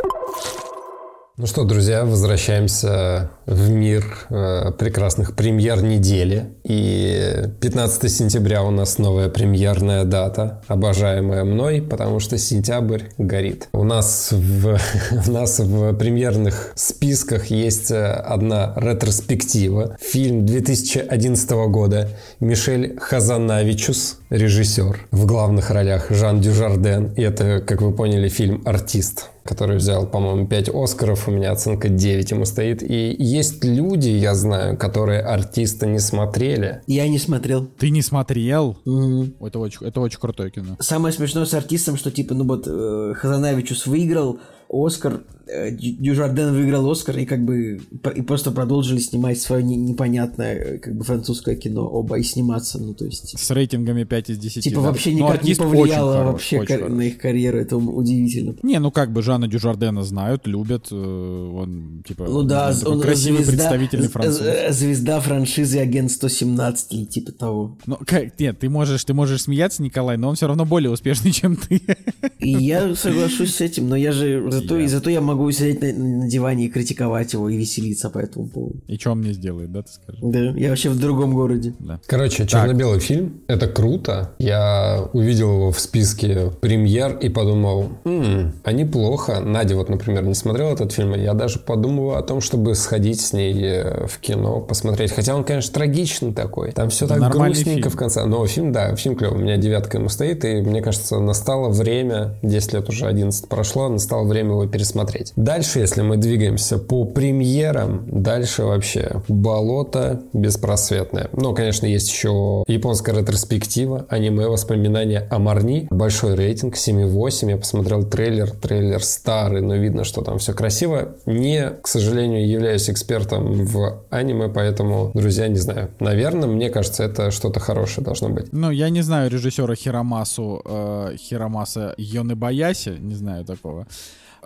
Ну что, друзья, возвращаемся в мир э, прекрасных премьер недели. И 15 сентября у нас новая премьерная дата, обожаемая мной, потому что сентябрь горит. У нас в, у нас в премьерных списках есть э, одна ретроспектива. Фильм 2011 года. Мишель Хазанавичус, режиссер. В главных ролях Жан Дюжарден. И это, как вы поняли, фильм «Артист». Который взял, по-моему, 5 Оскаров, у меня оценка 9 ему стоит. И есть люди, я знаю, которые артиста не смотрели. Я не смотрел. Ты не смотрел? Мгм. Это очень, это очень крутое кино. Самое смешное с артистом, что типа, ну вот э, Хазанавичус выиграл Оскар, э, Дю- Дюжарден выиграл Оскар, и как бы и просто продолжили снимать свое не- непонятное э, как бы французское кино оба и сниматься, ну то есть С рейтингами 5 из 10. типа да. вообще Но никак не повлияло хорош, вообще кар- хорош. на их карьеру, это удивительно. Не, ну как бы Жанна Дюжардена знают, любят. э, Он, типа, Ну да, такой он красивый звезда, представительный француз. звезда франшизы Агент 117 или типа того. Ну, как, нет, ты можешь, ты можешь смеяться, Николай, но он все равно более успешный, чем ты. И я соглашусь с этим, но я же зато, Я. и зато я могу сидеть на, на диване и критиковать его и веселиться по этому поводу. И что он мне сделает, да, ты скажешь? Да, я вообще в другом городе. Да. Короче, черно-белый фильм. Это круто. Я увидел его в списке премьер и подумал, «М, а неплохо. Надя вот, например, не смотрела этот фильм. и Я даже подумал о том, чтобы сходить с ней э, в кино, посмотреть. Хотя он, конечно, трагичный такой. Там все Да так нормальный грустненько фильм. в конце. Но фильм, да, фильм клевый. У меня девятка ему стоит. И мне кажется, настало время, 10 лет уже 11 прошло, настало время его пересмотреть. Дальше, если мы двигаемся по премьерам, дальше вообще болото беспросветное. Но, конечно, есть еще японская ретроспектива, аниме «Воспоминания о Марни». Большой рейтинг, 7,8. Я посмотрел трейлер. Трейлер старый, но видно, что там все красиво. Не, к сожалению, являюсь экспертом в аниме, поэтому, друзья, не знаю. Наверное, мне кажется, это что-то хорошее должно быть. Ну, я не знаю режиссера Хиромасу, э, Хиромаса Йонебаяси, не знаю такого.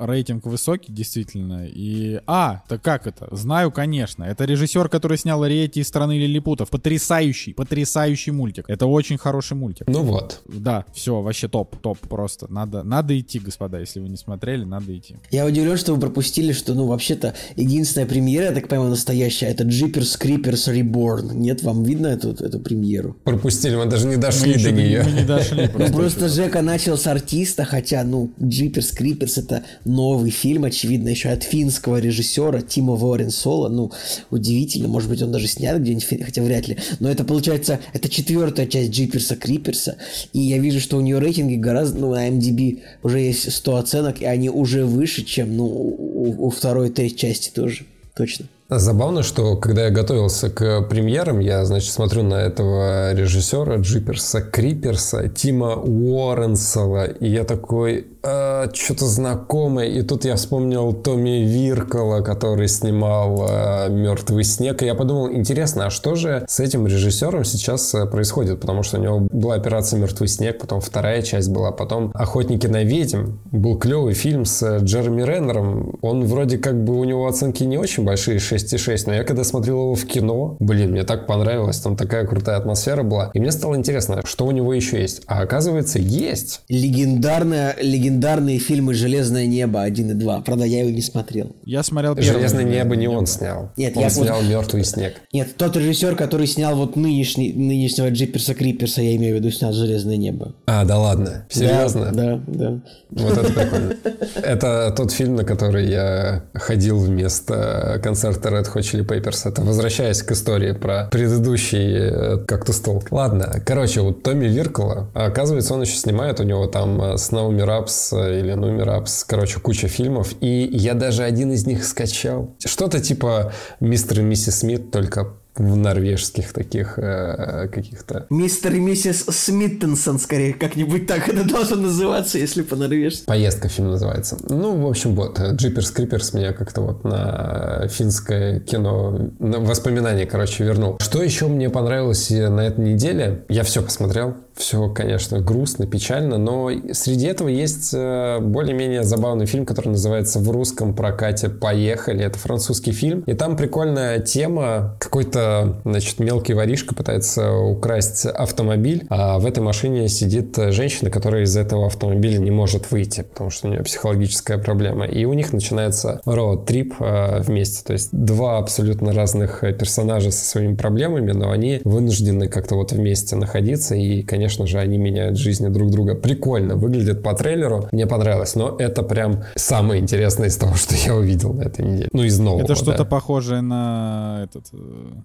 Рейтинг высокий, действительно. И... А, так как это? Знаю, конечно. Это режиссер, который снял Ариэти из страны лилипутов. Потрясающий, потрясающий мультик. Это очень хороший мультик. Ну вот. Да, все, вообще топ, топ просто. Надо, надо идти, господа, если вы не смотрели, надо идти. Я удивлен, что вы пропустили, что, ну, вообще-то, единственная премьера, я так понимаю, настоящая, это Jeepers Creepers Reborn. Нет, вам видно эту, эту премьеру? Пропустили, мы даже не дошли Мы до не- нее. мы не дошли Ну, просто. Жека начал с артиста, хотя, ну, Jeepers Creepers это новый фильм, очевидно, еще от финского режиссера Тима Воренсола. Ну, удивительно, может быть, он даже снят где-нибудь, хотя вряд ли. Но это, получается, это четвертая часть Джиперса Криперса. И я вижу, что у нее рейтинги гораздо, ну, на MDB уже есть 100 оценок, и они уже выше, чем, ну, у, у второй, третьей части тоже. Точно. Забавно, что когда я готовился к премьерам, я, значит, смотрю на этого режиссера Джиперса Криперса, Тима Уорренсела, и я такой, «А, что-то знакомое. И тут я вспомнил Томми Виркола, который снимал а, «Мертвый снег», и я подумал, интересно, а что же с этим режиссером сейчас а, происходит? Потому что у него была операция «Мертвый снег», потом вторая часть была, потом «Охотники на ведьм». Был клевый фильм с э, Джереми Реннером. Он вроде как бы у него оценки не очень большие, 6,6, но я когда смотрел его в кино, блин, мне так понравилось, там такая крутая атмосфера была. И мне стало интересно, что у него еще есть. А оказывается, есть. Легендарная, легендарные фильмы «Железное небо» 1 и 2. Правда, я его не смотрел. Я смотрел первый. «Железное небо» не он снял. Нет, он я снял вот- «Мертвый снег». Нет, тот режиссер, который снял вот нынешний, нынешнего Джиперса Криперса, я имею в виду, снял «Железное небо». А, да ладно? Серьезно? Да, да. Вот это прикольно. Это тот фильм, на который я ходил вместо концерта Red Hot Chili Peppers. Это возвращаясь к истории про предыдущий э, «Кактус Толк». Ладно, короче, вот Томми Виркола, а оказывается, он еще снимает, у него там э, с Наоми Рапс э, или Нуми Рапс, короче, куча фильмов, и я даже один из них скачал. Что-то типа «Мистер и миссис Смит», только в норвежских таких э, каких-то Мистер и миссис Смиттенсон, скорее, как-нибудь так это должно называться, если по-норвежски. Поездка фильм называется. Ну, в общем, вот, Джиперс Криперс меня как-то вот на финское кино, на воспоминания, короче, вернул. Что еще мне понравилось э, на этой неделе? Я все посмотрел. Все, конечно, грустно, печально, но среди этого есть э, более-менее забавный фильм, который называется в русском прокате «Поехали». Это французский фильм. И там прикольная тема. Какой-то, значит, мелкий воришка пытается украсть автомобиль, а в этой машине сидит женщина, которая из этого автомобиля не может выйти, потому что у нее психологическая проблема. И у них начинается роуд-трип э, вместе. То есть два абсолютно разных персонажа со своими проблемами, но они вынуждены как-то вот вместе находиться. И, конечно же, они меняют жизни друг друга. Прикольно выглядит по трейлеру. Мне понравилось. Но это прям самое интересное из того, что я увидел на этой неделе. Ну, из нового. Это что-то да. похожее на этот э,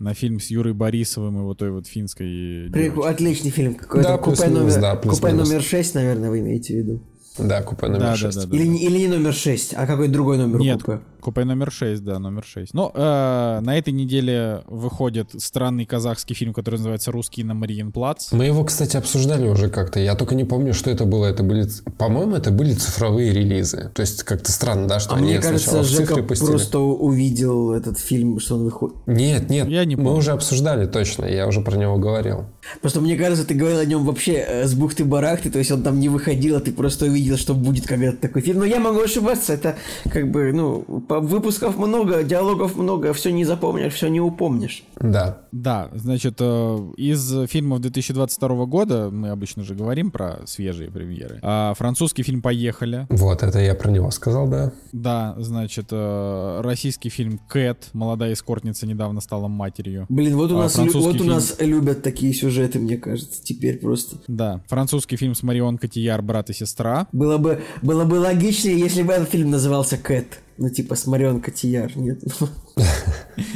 на фильм с Юрой Борисовым и вот той вот финской. Прик-. Отличный фильм. Какой-то Да, купе, номер, да, купе номер 6, наверное, вы имеете в виду. Да, купе номер Да, 6. да, да, да. Или, не- или не номер 6, а какой другой номер Нет, купе? купе номер 6, да, номер 6. Ну, э, на этой неделе выходит странный казахский фильм, который называется «Русский на Мариенплац». Мы его, кстати, обсуждали уже как-то. Я только не помню, что это было. Это были, по-моему, это были цифровые релизы. То есть как-то странно, да, что А они мне кажется, сначала в Жека пустили. просто увидел этот фильм, что он выходит. Нет, нет, Я не мы помню. уже обсуждали точно, я уже про него говорил. Просто мне кажется, ты говорил о нем вообще э, с бухты-барахты, то есть он там не выходил, а ты просто увидел, что будет когда-то такой фильм. Но я могу ошибаться, это как бы, ну, выпусков много, диалогов много, все не запомнишь, все не упомнишь. Да. Да, значит, э, из фильмов 2022 года, мы обычно же говорим про свежие премьеры, а французский фильм «Поехали», Вот, это я про него сказал, да. да, значит, э, российский фильм «Кэт», молодая эскортница недавно стала матерью. Блин, вот у А нас, лю- вот у фильм? нас любят такие сюжеты, мне кажется, теперь просто. Да, французский фильм с Марион Котияр «Брат и сестра». Было бы, было бы логичнее, если бы этот фильм назывался Кэт. Ну, типа, с Марион Котияр, нет?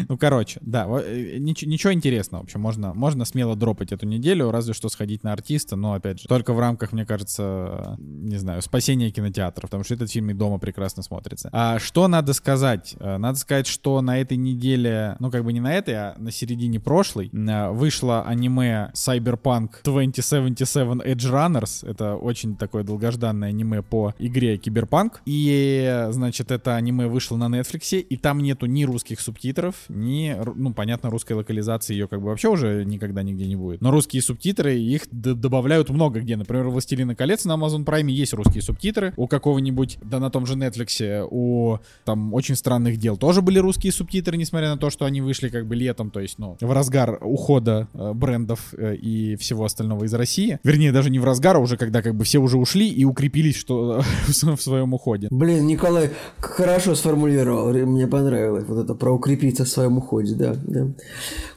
Ну, короче, да, э, нич- ничего интересного. В общем, можно, можно смело дропать эту неделю, разве что сходить на артиста, но, опять же, только в рамках, мне кажется, не знаю, спасения кинотеатра, потому что этот фильм и дома прекрасно смотрится. А что надо сказать? Э, Надо сказать, что на этой неделе, ну, как бы не на этой, а на середине прошлой, э, вышло аниме Cyberpunk 2077 Edge Runners. Это очень такое долгожданное аниме по игре Киберпанк. И, значит, это аниме вышло на Netflix, и там нету ни русских субтитров, ни, ну, понятно, русской локализации ее как бы вообще уже никогда нигде не будет. Но русские субтитры, их добавляют много где. Например, у «Властелина колец» на Amazon Prime есть русские субтитры. У какого-нибудь, да на том же Netflix, у там «Очень странных дел» тоже были русские субтитры, несмотря на то, что они вышли как бы летом, то есть, ну, в разгар ухода э, брендов э, и всего остального из России. Вернее, даже не в разгар, а уже когда как бы все уже ушли и укрепились что в своем уходе. Блин, Николай к- хорошо сформулировал, мне понравилось вот это про укрепиться в своем уходе, да, да.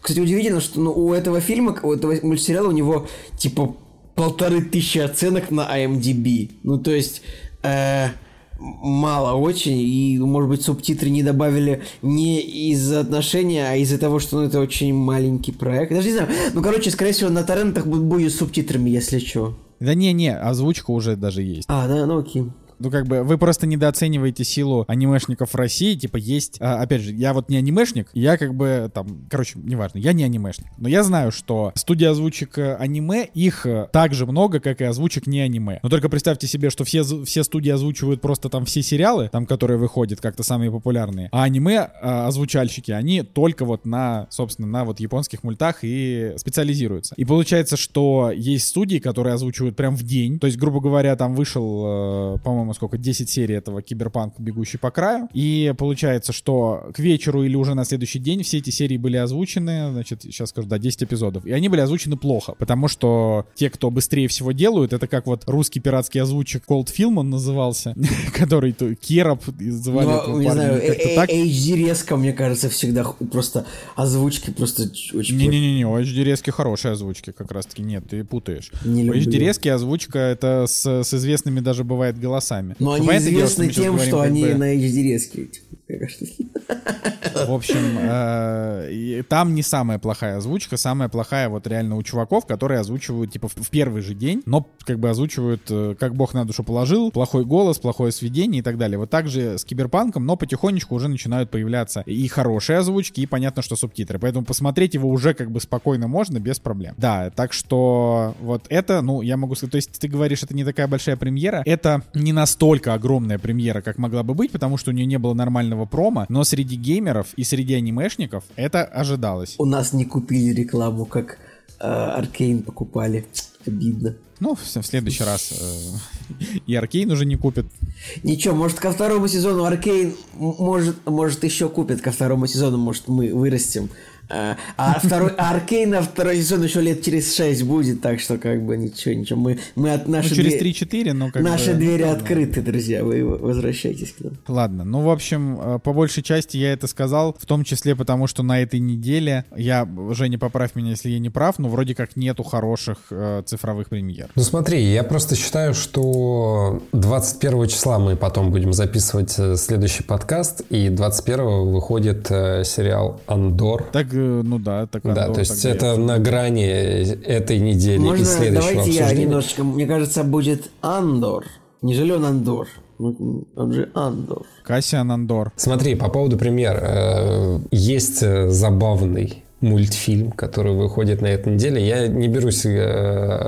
Кстати, удивительно, что ну, у этого фильма, у этого мультсериала у него типа полторы тысячи оценок на IMDb. Ну, то есть... э, мало очень, и, может быть, субтитры не добавили не из-за отношения, а из-за того, что ну, это очень маленький проект. Даже не знаю. Ну, короче, скорее всего, на торрентах бу- будет с субтитрами, если что. Да не-не, озвучка уже даже есть. А, да, ну окей. Ну, как бы, вы просто недооцениваете силу анимешников в России. Типа, есть... а, опять же, я вот не анимешник, я как бы там... Короче, неважно, я не анимешник. Но я знаю, что студия озвучек э, аниме, их э, так же много, как и озвучек не аниме. Но только представьте себе, что все, все студии озвучивают просто там все сериалы, там, которые выходят как-то самые популярные. А аниме э, озвучальщики, они только вот на, собственно, на вот японских мультах и специализируются. И получается, что есть студии, которые озвучивают прям в день. То есть, грубо говоря, там вышел, э, по-моему, сколько, 10 серий этого Киберпанк «Бегущий по краю». И получается, что к вечеру или уже на следующий день все эти серии были озвучены, значит, сейчас скажу, да, 10 эпизодов. И они были озвучены плохо, потому что те, кто быстрее всего делают, это как вот русский пиратский озвучик Cold Film он назывался, который то Кероп звали Ну, не знаю, HD резко, мне кажется, всегда просто озвучки просто очень. Не-не-не, у HD резки хорошие озвучки, как раз-таки. Нет, ты путаешь. Не у. HD резки озвучка это с, с известными даже бывает голосами. Но Ну, они известны тем, что они на HD резкие. типа, мне кажется. В общем, э, там не самая плохая озвучка, самая плохая вот реально у чуваков, которые озвучивают типа в, первый же день, но как бы озвучивают э, как бог на душу положил, плохой голос, плохое сведение и так далее. Вот так же с киберпанком, но потихонечку уже начинают появляться и хорошие озвучки, и понятно, что субтитры. Поэтому посмотреть его уже как бы спокойно можно, без проблем. Да, так что вот это, ну, я могу сказать, то есть ты говоришь, это не такая большая премьера, это не настолько огромная премьера, как могла бы быть, потому что у нее не было нормального промо, но среди геймеров и среди анимешников это ожидалось. У нас не купили рекламу, как Аркейн покупали. Обидно. Ну, в, в следующий раз э, и Аркейн уже не купит. Ничего, может ко второму сезону Аркейн может, может еще купит ко второму сезону, может мы вырастем. А, а второй а Аркейна второй сезон еще лет через 6 будет, так что как бы ничего, ничего. Мы, мы от Ну, нашей через две- 3-4, ну как Наши бы, двери ну, открыты, друзья, вы возвращайтесь к нам. Ладно, ну, в общем, э, по большей части я это сказал, в том числе потому, что на этой неделе, я, Женя, поправь меня, если я не прав, но вроде как нету хороших э, цифровых премьер. Ну смотри, я просто считаю, что 21 числа мы потом будем записывать э, следующий подкаст, и 21 выходит э, сериал «Андор». Так, э, ну да, так Да, то есть это и- на грани этой недели и Можно, следующего давайте я обсуждения. немножечко, мне кажется, будет Андор. Неужели он Андор? Ну, Он же Андор. Кассиан Андор. Смотри, по поводу пример. э, Есть э, забавный мультфильм, который выходит на этой неделе. Я не берусь э,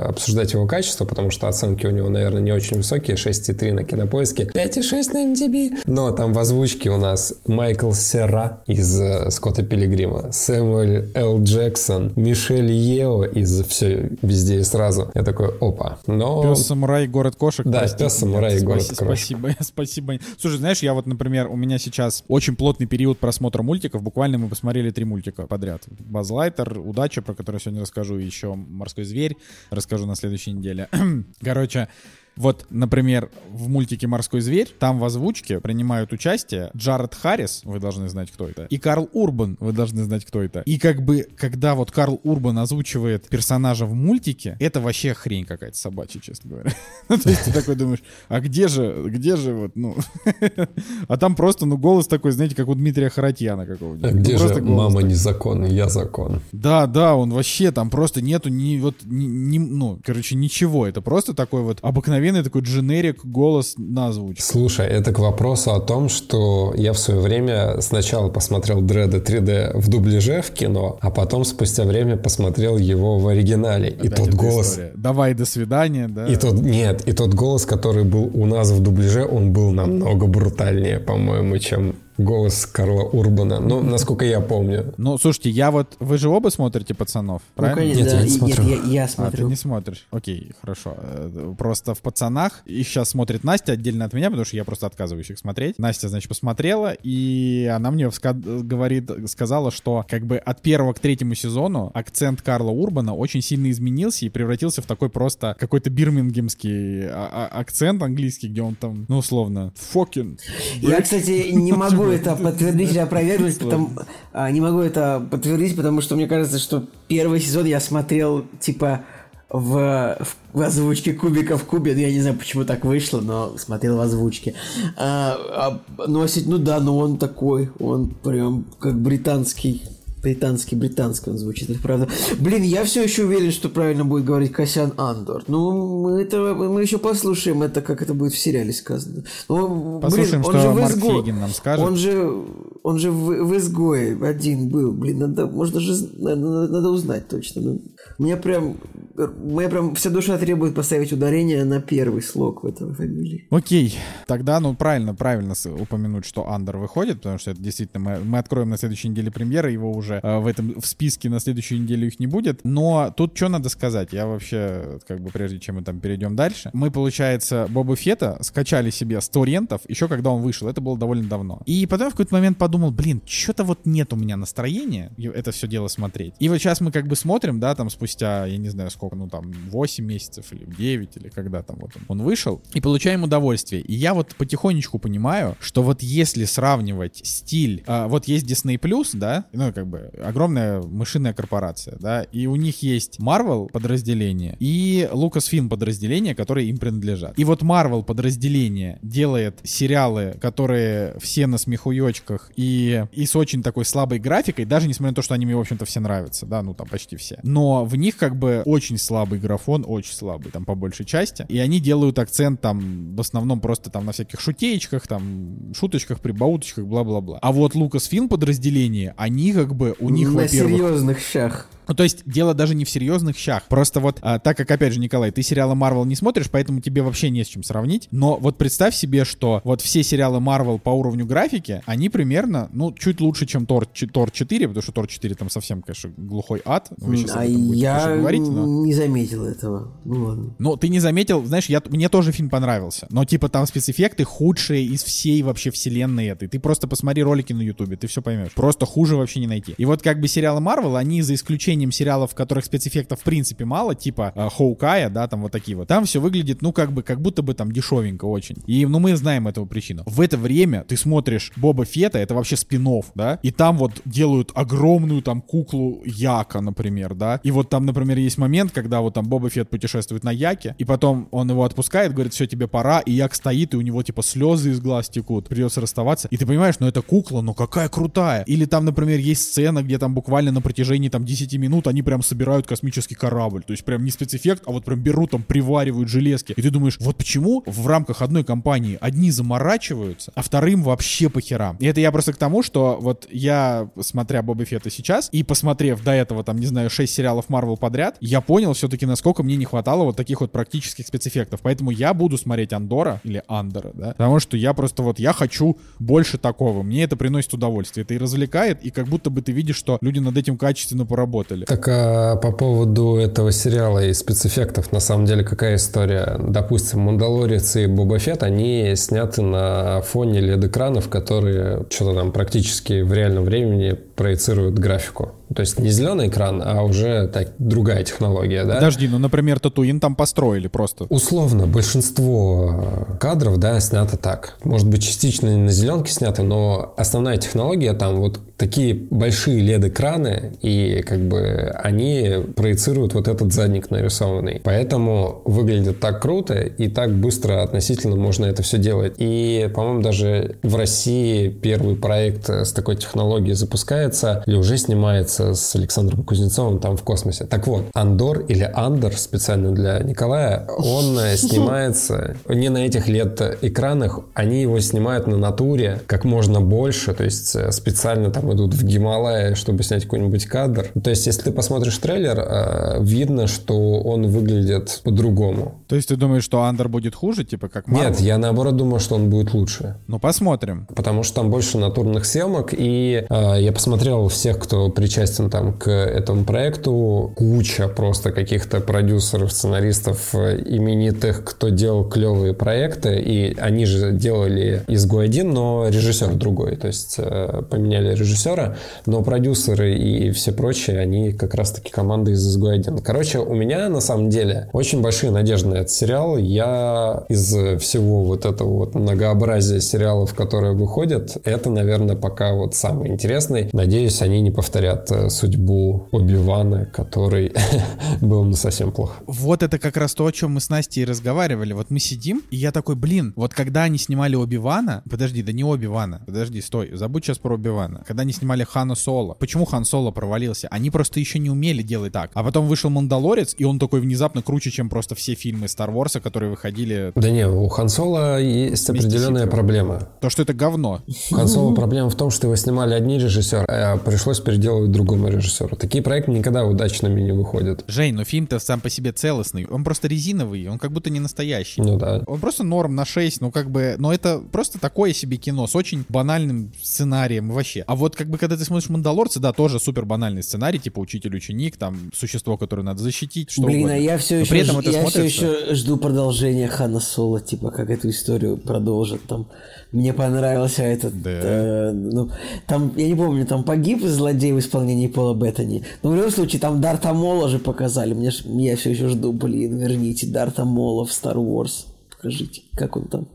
обсуждать его качество, потому что оценки у него, наверное, не очень высокие. 6,3 на кинопоиске, 5,6 на MDB. Но там в озвучке у нас Майкл Сера из э, Скотта Пилигрима, Сэмюэль Л. Джексон, Мишель Ео из «Все везде и сразу». Я такой, опа. Но... Пес самурай, город кошек. Да, прости. «Пес, самурай город крошек». Спасибо, спасибо. Слушай, знаешь, я вот, например, у меня сейчас очень плотный период просмотра мультиков. Буквально мы посмотрели три мультика подряд. Базлайтер, Удача, про который я сегодня расскажу, еще Морской зверь расскажу на следующей неделе. Короче, вот, например, в мультике «Морской зверь» там в озвучке принимают участие Джаред Харрис, вы должны знать, кто это, и Карл Урбан, вы должны знать, кто это. И как бы, когда вот Карл Урбан озвучивает персонажа в мультике, это вообще хрень какая-то собачья, честно говоря. Ну, То есть ты такой думаешь, а где же, где же вот, ну... А там просто, ну, голос такой, знаете, как у Дмитрия Харатьяна какого-нибудь. А Ну, Где же мама не закон, я закон? Да, да, он вообще там просто нету ни вот ну, короче, ничего. Это просто такой вот обыкновенный такой дженерик голос на. Слушай, это к вопросу о том, что я в свое время сначала посмотрел Дреда 3D в дубляже в кино, а потом спустя время посмотрел его в оригинале. и Опять тот эта голос... история. Давай, до свидания, да. И тот, нет, и тот голос, который был у нас в дубляже, он был намного брутальнее, по-моему, чем голос Карла Урбана. Ну, насколько я помню. Ну, слушайте, я вот... Вы же оба смотрите «Пацанов», Ну, правильно? конечно, Нет, да. я не И- смотрю. Нет, я, я А, ты смотрю. не смотришь. Окей, хорошо. Э, Просто в «Пацанах» их сейчас смотрит Настя отдельно от меня, потому что я просто отказываюсь их смотреть. Настя, значит, посмотрела, и она мне вска- говорит, сказала, что как бы от первого к третьему сезону акцент Карла Урбана очень сильно изменился и превратился в такой просто какой-то бирмингемский а- а- акцент английский, где он там, ну, условно, fucking. Я, кстати, не могу это подтвердить или опровергнуть, потому, а, не могу это подтвердить, потому что мне кажется, что первый сезон я смотрел, типа, в, в, в озвучке Кубика в Кубе, ну, я не знаю, почему так вышло, но смотрел в озвучке. А, а, носить, ну да, но он такой, он прям как британский, британский, британский он звучит, это правда. Блин, я все еще уверен, что правильно будет говорить Касян Андор. Ну, мы, это, мы еще послушаем это, как это будет в сериале сказано. Ну, Послушаем, блин, он что же Марк Фейгин нам скажет. Он же, он же в, в изгое один был. Блин, надо, можно же, надо, надо узнать точно. Ну, Мне прям, мне прям вся душа требует поставить ударение на первый слог в этой фамилии. Окей, тогда, ну, правильно, правильно упомянуть, что Андер выходит, потому что это действительно мы, мы откроем на следующей неделе премьеры, его уже э, в этом в списке на следующую неделю их не будет. Но тут что надо сказать? Я вообще, как бы прежде чем мы там перейдем дальше, мы, получается, Боба Фета скачали себе с торрентов еще когда он вышел, это было довольно давно. И потом в какой-то момент подумал, блин, что-то вот нет у меня настроения это все дело смотреть. И вот сейчас мы как бы смотрим, да, там спустя, я не знаю сколько, ну там 8 месяцев или 9 или когда там вот он, вышел, и получаем удовольствие. И я вот потихонечку понимаю, что вот если сравнивать стиль, а, вот есть Disney да, ну как бы огромная мышиная корпорация, да, и у них есть Marvel подразделение и Lucasfilm подразделение, которые им принадлежат. И вот Marvel подразделение делает сериалы, которые все на смехуёчках и, и с очень такой слабой графикой, даже несмотря на то, что они мне, в общем-то, все нравятся, да, ну там почти все. Но в них как бы очень слабый графон, очень слабый, там по большей части. И они делают акцент там в основном просто там на всяких шутеечках, там шуточках, прибауточках, бла-бла-бла. А вот Lucasfilm подразделение, они как бы, у них, на во-первых, серьезных щах. Ну, то есть дело даже не в серьезных щах. Просто вот, а, так как, опять же, Николай, ты сериалы Marvel не смотришь, поэтому тебе вообще не с чем сравнить. Но вот представь себе, что вот все сериалы Marvel по уровню графики, они примерно, ну, чуть лучше, чем Тор, Тор 4, потому что Тор 4 там совсем, конечно, глухой ад. Вы сейчас об А этом я говорить, но... не заметил этого. Ну ладно. Ну, ты не заметил, знаешь, я, мне тоже фильм понравился, но типа там спецэффекты худшие из всей вообще вселенной этой. Ты просто посмотри ролики на ютубе, ты все поймешь. Просто хуже вообще не найти. И вот как бы сериалы Марвел, они за исключением сериалов, в которых спецэффектов в принципе мало, типа э, Хоукая, да, там вот такие вот, там все выглядит, ну, как бы, как будто бы там дешевенько очень. И, ну, мы знаем этого причину. В это время ты смотришь Боба Фета, это вообще спин да, и там вот делают огромную там куклу Яка, например, да, и вот там, например, есть момент, когда вот там Боба Фет путешествует на Яке, и потом он его отпускает, говорит, все, тебе пора, и Як стоит, и у него типа слезы из глаз текут, придется расставаться, и ты понимаешь, ну это кукла, ну какая крутая. Или там, например, есть сцена, где там буквально на протяжении там 10 минут минут они прям собирают космический корабль. То есть прям не спецэффект, а вот прям берут там, приваривают железки. И ты думаешь, вот почему в рамках одной компании одни заморачиваются, а вторым вообще по херам. И это я просто к тому, что вот я, смотря Боба Фетта сейчас, и посмотрев до этого, там, не знаю, 6 сериалов Марвел подряд, я понял все-таки, насколько мне не хватало вот таких вот практических спецэффектов. Поэтому я буду смотреть Андора или Андора, да, потому что я просто вот, я хочу больше такого. Мне это приносит удовольствие. Это и развлекает, и как будто бы ты видишь, что люди над этим качественно поработали. Так а по поводу этого сериала и спецэффектов, на самом деле, какая история? Допустим, «Мандалорец» и «Боба Фетт», они сняты на фоне LED-экранов, которые что-то там практически в реальном времени проецируют графику. То есть не зеленый экран, а уже так, другая технология, да? Подожди, ну, например, Татуин там построили просто. Условно, большинство кадров, да, снято так. Может быть, частично на зеленке сняты, но основная технология там вот такие большие LED-экраны, и как бы они проецируют вот этот задник нарисованный. Поэтому выглядит так круто, и так быстро относительно можно это все делать. И, по-моему, даже в России первый проект с такой технологией запускается или уже снимается с Александром Кузнецовым там в космосе. Так вот, Андор или Андер специально для Николая, он снимается не на этих LED-экранах, они его снимают на натуре как можно больше, то есть специально там идут в Гималайи, чтобы снять какой-нибудь кадр. То есть, если ты посмотришь трейлер, э, видно, что он выглядит по-другому. То есть ты думаешь, что Андер будет хуже, типа как Marvel? Нет, я наоборот думаю, что он будет лучше. Ну, посмотрим. Потому что там больше натурных съемок, и э, я посмотрел всех, кто причастен там к этому проекту, куча просто каких-то продюсеров, сценаристов э, именитых, кто делал клевые проекты, и они же делали «Изгой один», но режиссер другой, то есть э, поменяли режиссера, но продюсеры и все прочие, они как раз-таки команда из «Изгой один». Короче, у меня на самом деле очень большие надежды на этот сериал. Я из всего вот этого вот многообразия сериалов, которые выходят, это, наверное, пока вот самый интересный. Надеюсь, они не повторят э, судьбу Оби-Вана, который был ну совсем плохо. Вот это как раз то, о чем мы с Настей разговаривали. Вот мы сидим, и я такой, блин, вот когда они снимали Оби-Вана, подожди, да не Оби-Вана, подожди, стой, забудь сейчас про Оби-Вана. Когда они снимали Хана Соло, почему Хан Соло провалился? Они просто еще не умели делать так. А потом вышел Мандалорец, и он такой внезапно круче, чем просто все фильмы Стар Ворса, которые выходили. Да не, у Хан Соло есть определенная проблема. То, что это говно. У Хан Соло проблема в том, что его снимали одни режиссеры, а пришлось переделывать другому режиссеру. Такие проекты никогда удачными не выходят. Жень, но фильм-то сам по себе целостный. Он просто резиновый, он как будто не настоящий. Ну да. Он просто норм на 6, ну как бы, но это просто такое себе кино с очень банальным сценарием вообще. А вот как бы когда ты смотришь Мандалорца, да, тоже супер банальный сценарий, типа учитель-ученик, там существо, которое надо защитить, что Блин, угодно. а я все Но еще, при этом это я все смотрится- еще жду продолжения Хана Соло, типа, как эту историю продолжат там. Мне понравился этот, Да. э, ну, там, я не помню, там погиб злодей в исполнении Пола Беттани. Но в любом случае, там Дарта Мола же показали. Мне ж- я все еще жду, блин, верните Дарта Мола в Star Wars. Покажите, как он там.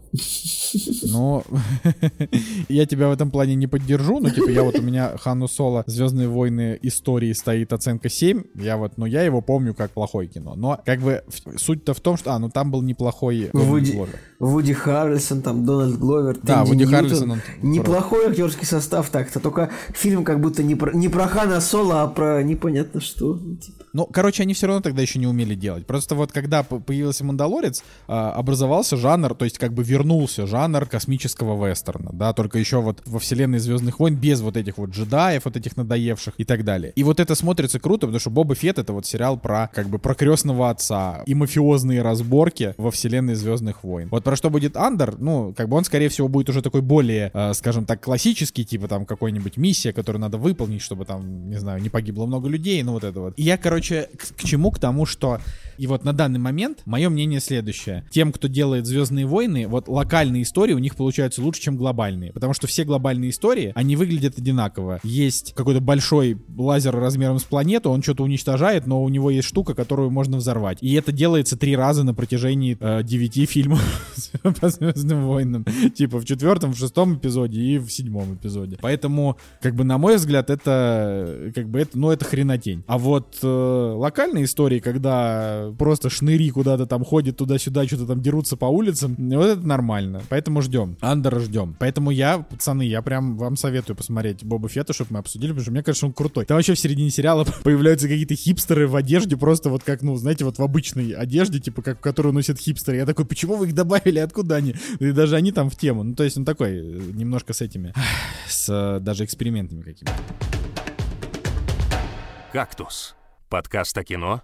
Ну, я тебя в этом плане не поддержу, но типа я вот у меня Хану Соло Звездные войны истории стоит оценка 7. Я вот, ну я его помню как плохое кино. Но как бы суть-то в том, что, а, ну там был неплохой Вуди. Вуди Харрельсон, там, Дональд Гловер, Да, Вуди Ньютон. Харрельсон, он Неплохой актерский состав так-то, только фильм как будто не про, не про Хана Соло, а про непонятно что. ну, типа. Ну, короче, они все равно тогда еще не умели делать. Просто вот когда появился Мандалорец, а, образовался жанр, то есть как бы вернулся жанр космического вестерна, да, только еще вот во вселенной Звездных войн без вот этих вот джедаев, вот этих надоевших и так далее. И вот это смотрится круто, потому что Боба Фетт это вот сериал про как бы про крестного отца и мафиозные разборки во вселенной Звездных войн. Вот про что будет Андер, ну, как бы он, скорее всего, будет уже такой более, э, скажем так, классический, типа там какой-нибудь миссия, которую надо выполнить, чтобы там, не знаю, не погибло много людей, ну вот это вот. И я, короче, к, к чему? К тому, что и вот на данный момент мое мнение следующее. Тем, кто делает Звездные войны, вот локальные истории у них получаются лучше, чем глобальные. Потому что все глобальные истории, они выглядят одинаково. Есть какой-то большой лазер размером с планету, он что-то уничтожает, но у него есть штука, которую можно взорвать. И это делается три раза на протяжении э, фильмов по Звездным войнам. Типа в четвертом, в шестом эпизоде и в седьмом эпизоде. Поэтому, как бы, на мой взгляд, это, как бы, это, ну, это хренотень. А вот э, локальные истории, когда просто шныри куда-то там ходят туда-сюда, что-то там дерутся по улицам. Вот это нормально. Поэтому ждем. Андера ждем. Поэтому я, пацаны, я прям вам советую посмотреть Боба Фетта, чтобы мы обсудили, потому что мне кажется, он крутой. Там вообще в середине сериала появляются какие-то хипстеры в одежде, просто вот как, ну, знаете, вот в обычной одежде, типа, как, которую носят хипстеры. Я такой, почему вы их добавили, откуда они? И даже они там в тему. Ну, то есть он такой, э, немножко с этими, с э, даже экспериментами какими-то. «Кактус» — подкаст о кино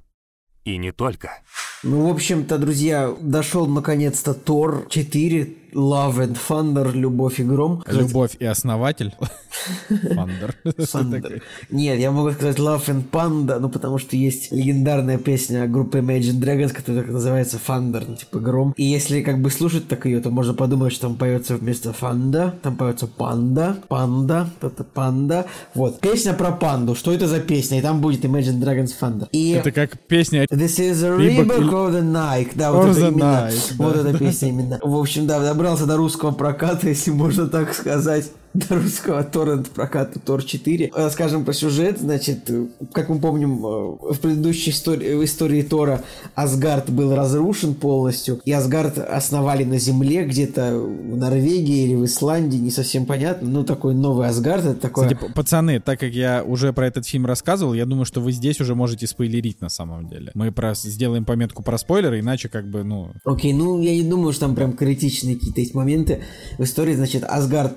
и не только. Ну, в общем-то, друзья, дошел наконец-то Тор 4, Love and Thunder, Любовь и Гром. Любовь и основатель. Фандер. Thunder. Нет, я могу сказать Love and Panda, ну, потому что есть легендарная песня группы Imagine Dragons, которая так называется Thunder, ну, типа Гром. И если как бы слушать так ее, то можно подумать, что там поется вместо Фанда, там поется Панда, Панда, это Панда. Вот. Песня про панду. Что это за песня? И там будет Imagine Dragons Thunder. И Это как песня This is a Reebok Of the Nike. Да, вот это именно. Nike, Вот да. эта песня именно. В общем, да, добрался до русского проката, если можно так сказать. До русского торрент проката Тор 4. Э, Скажем про сюжет, значит, как мы помним, э, в предыдущей истории, в истории Тора Асгард был разрушен полностью, и Асгард основали на земле, где-то в Норвегии или в Исландии, не совсем понятно, ну, такой новый Асгард, это такое... Кстати, пацаны, так как я уже про этот фильм рассказывал, я думаю, что вы здесь уже можете спойлерить на самом деле. Мы про, сделаем пометку про спойлеры, иначе как бы, ну... Окей, ну я не думаю, что там прям критичные какие-то есть моменты. В истории, значит, Асгард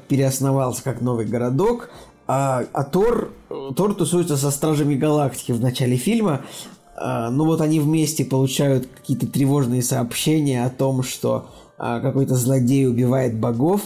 переосновался как новый городок, а, а Тор, Тор тусуется со Стражами Галактики в начале фильма. А, ну вот они вместе получают какие-то тревожные сообщения о том, что а, какой-то злодей убивает богов.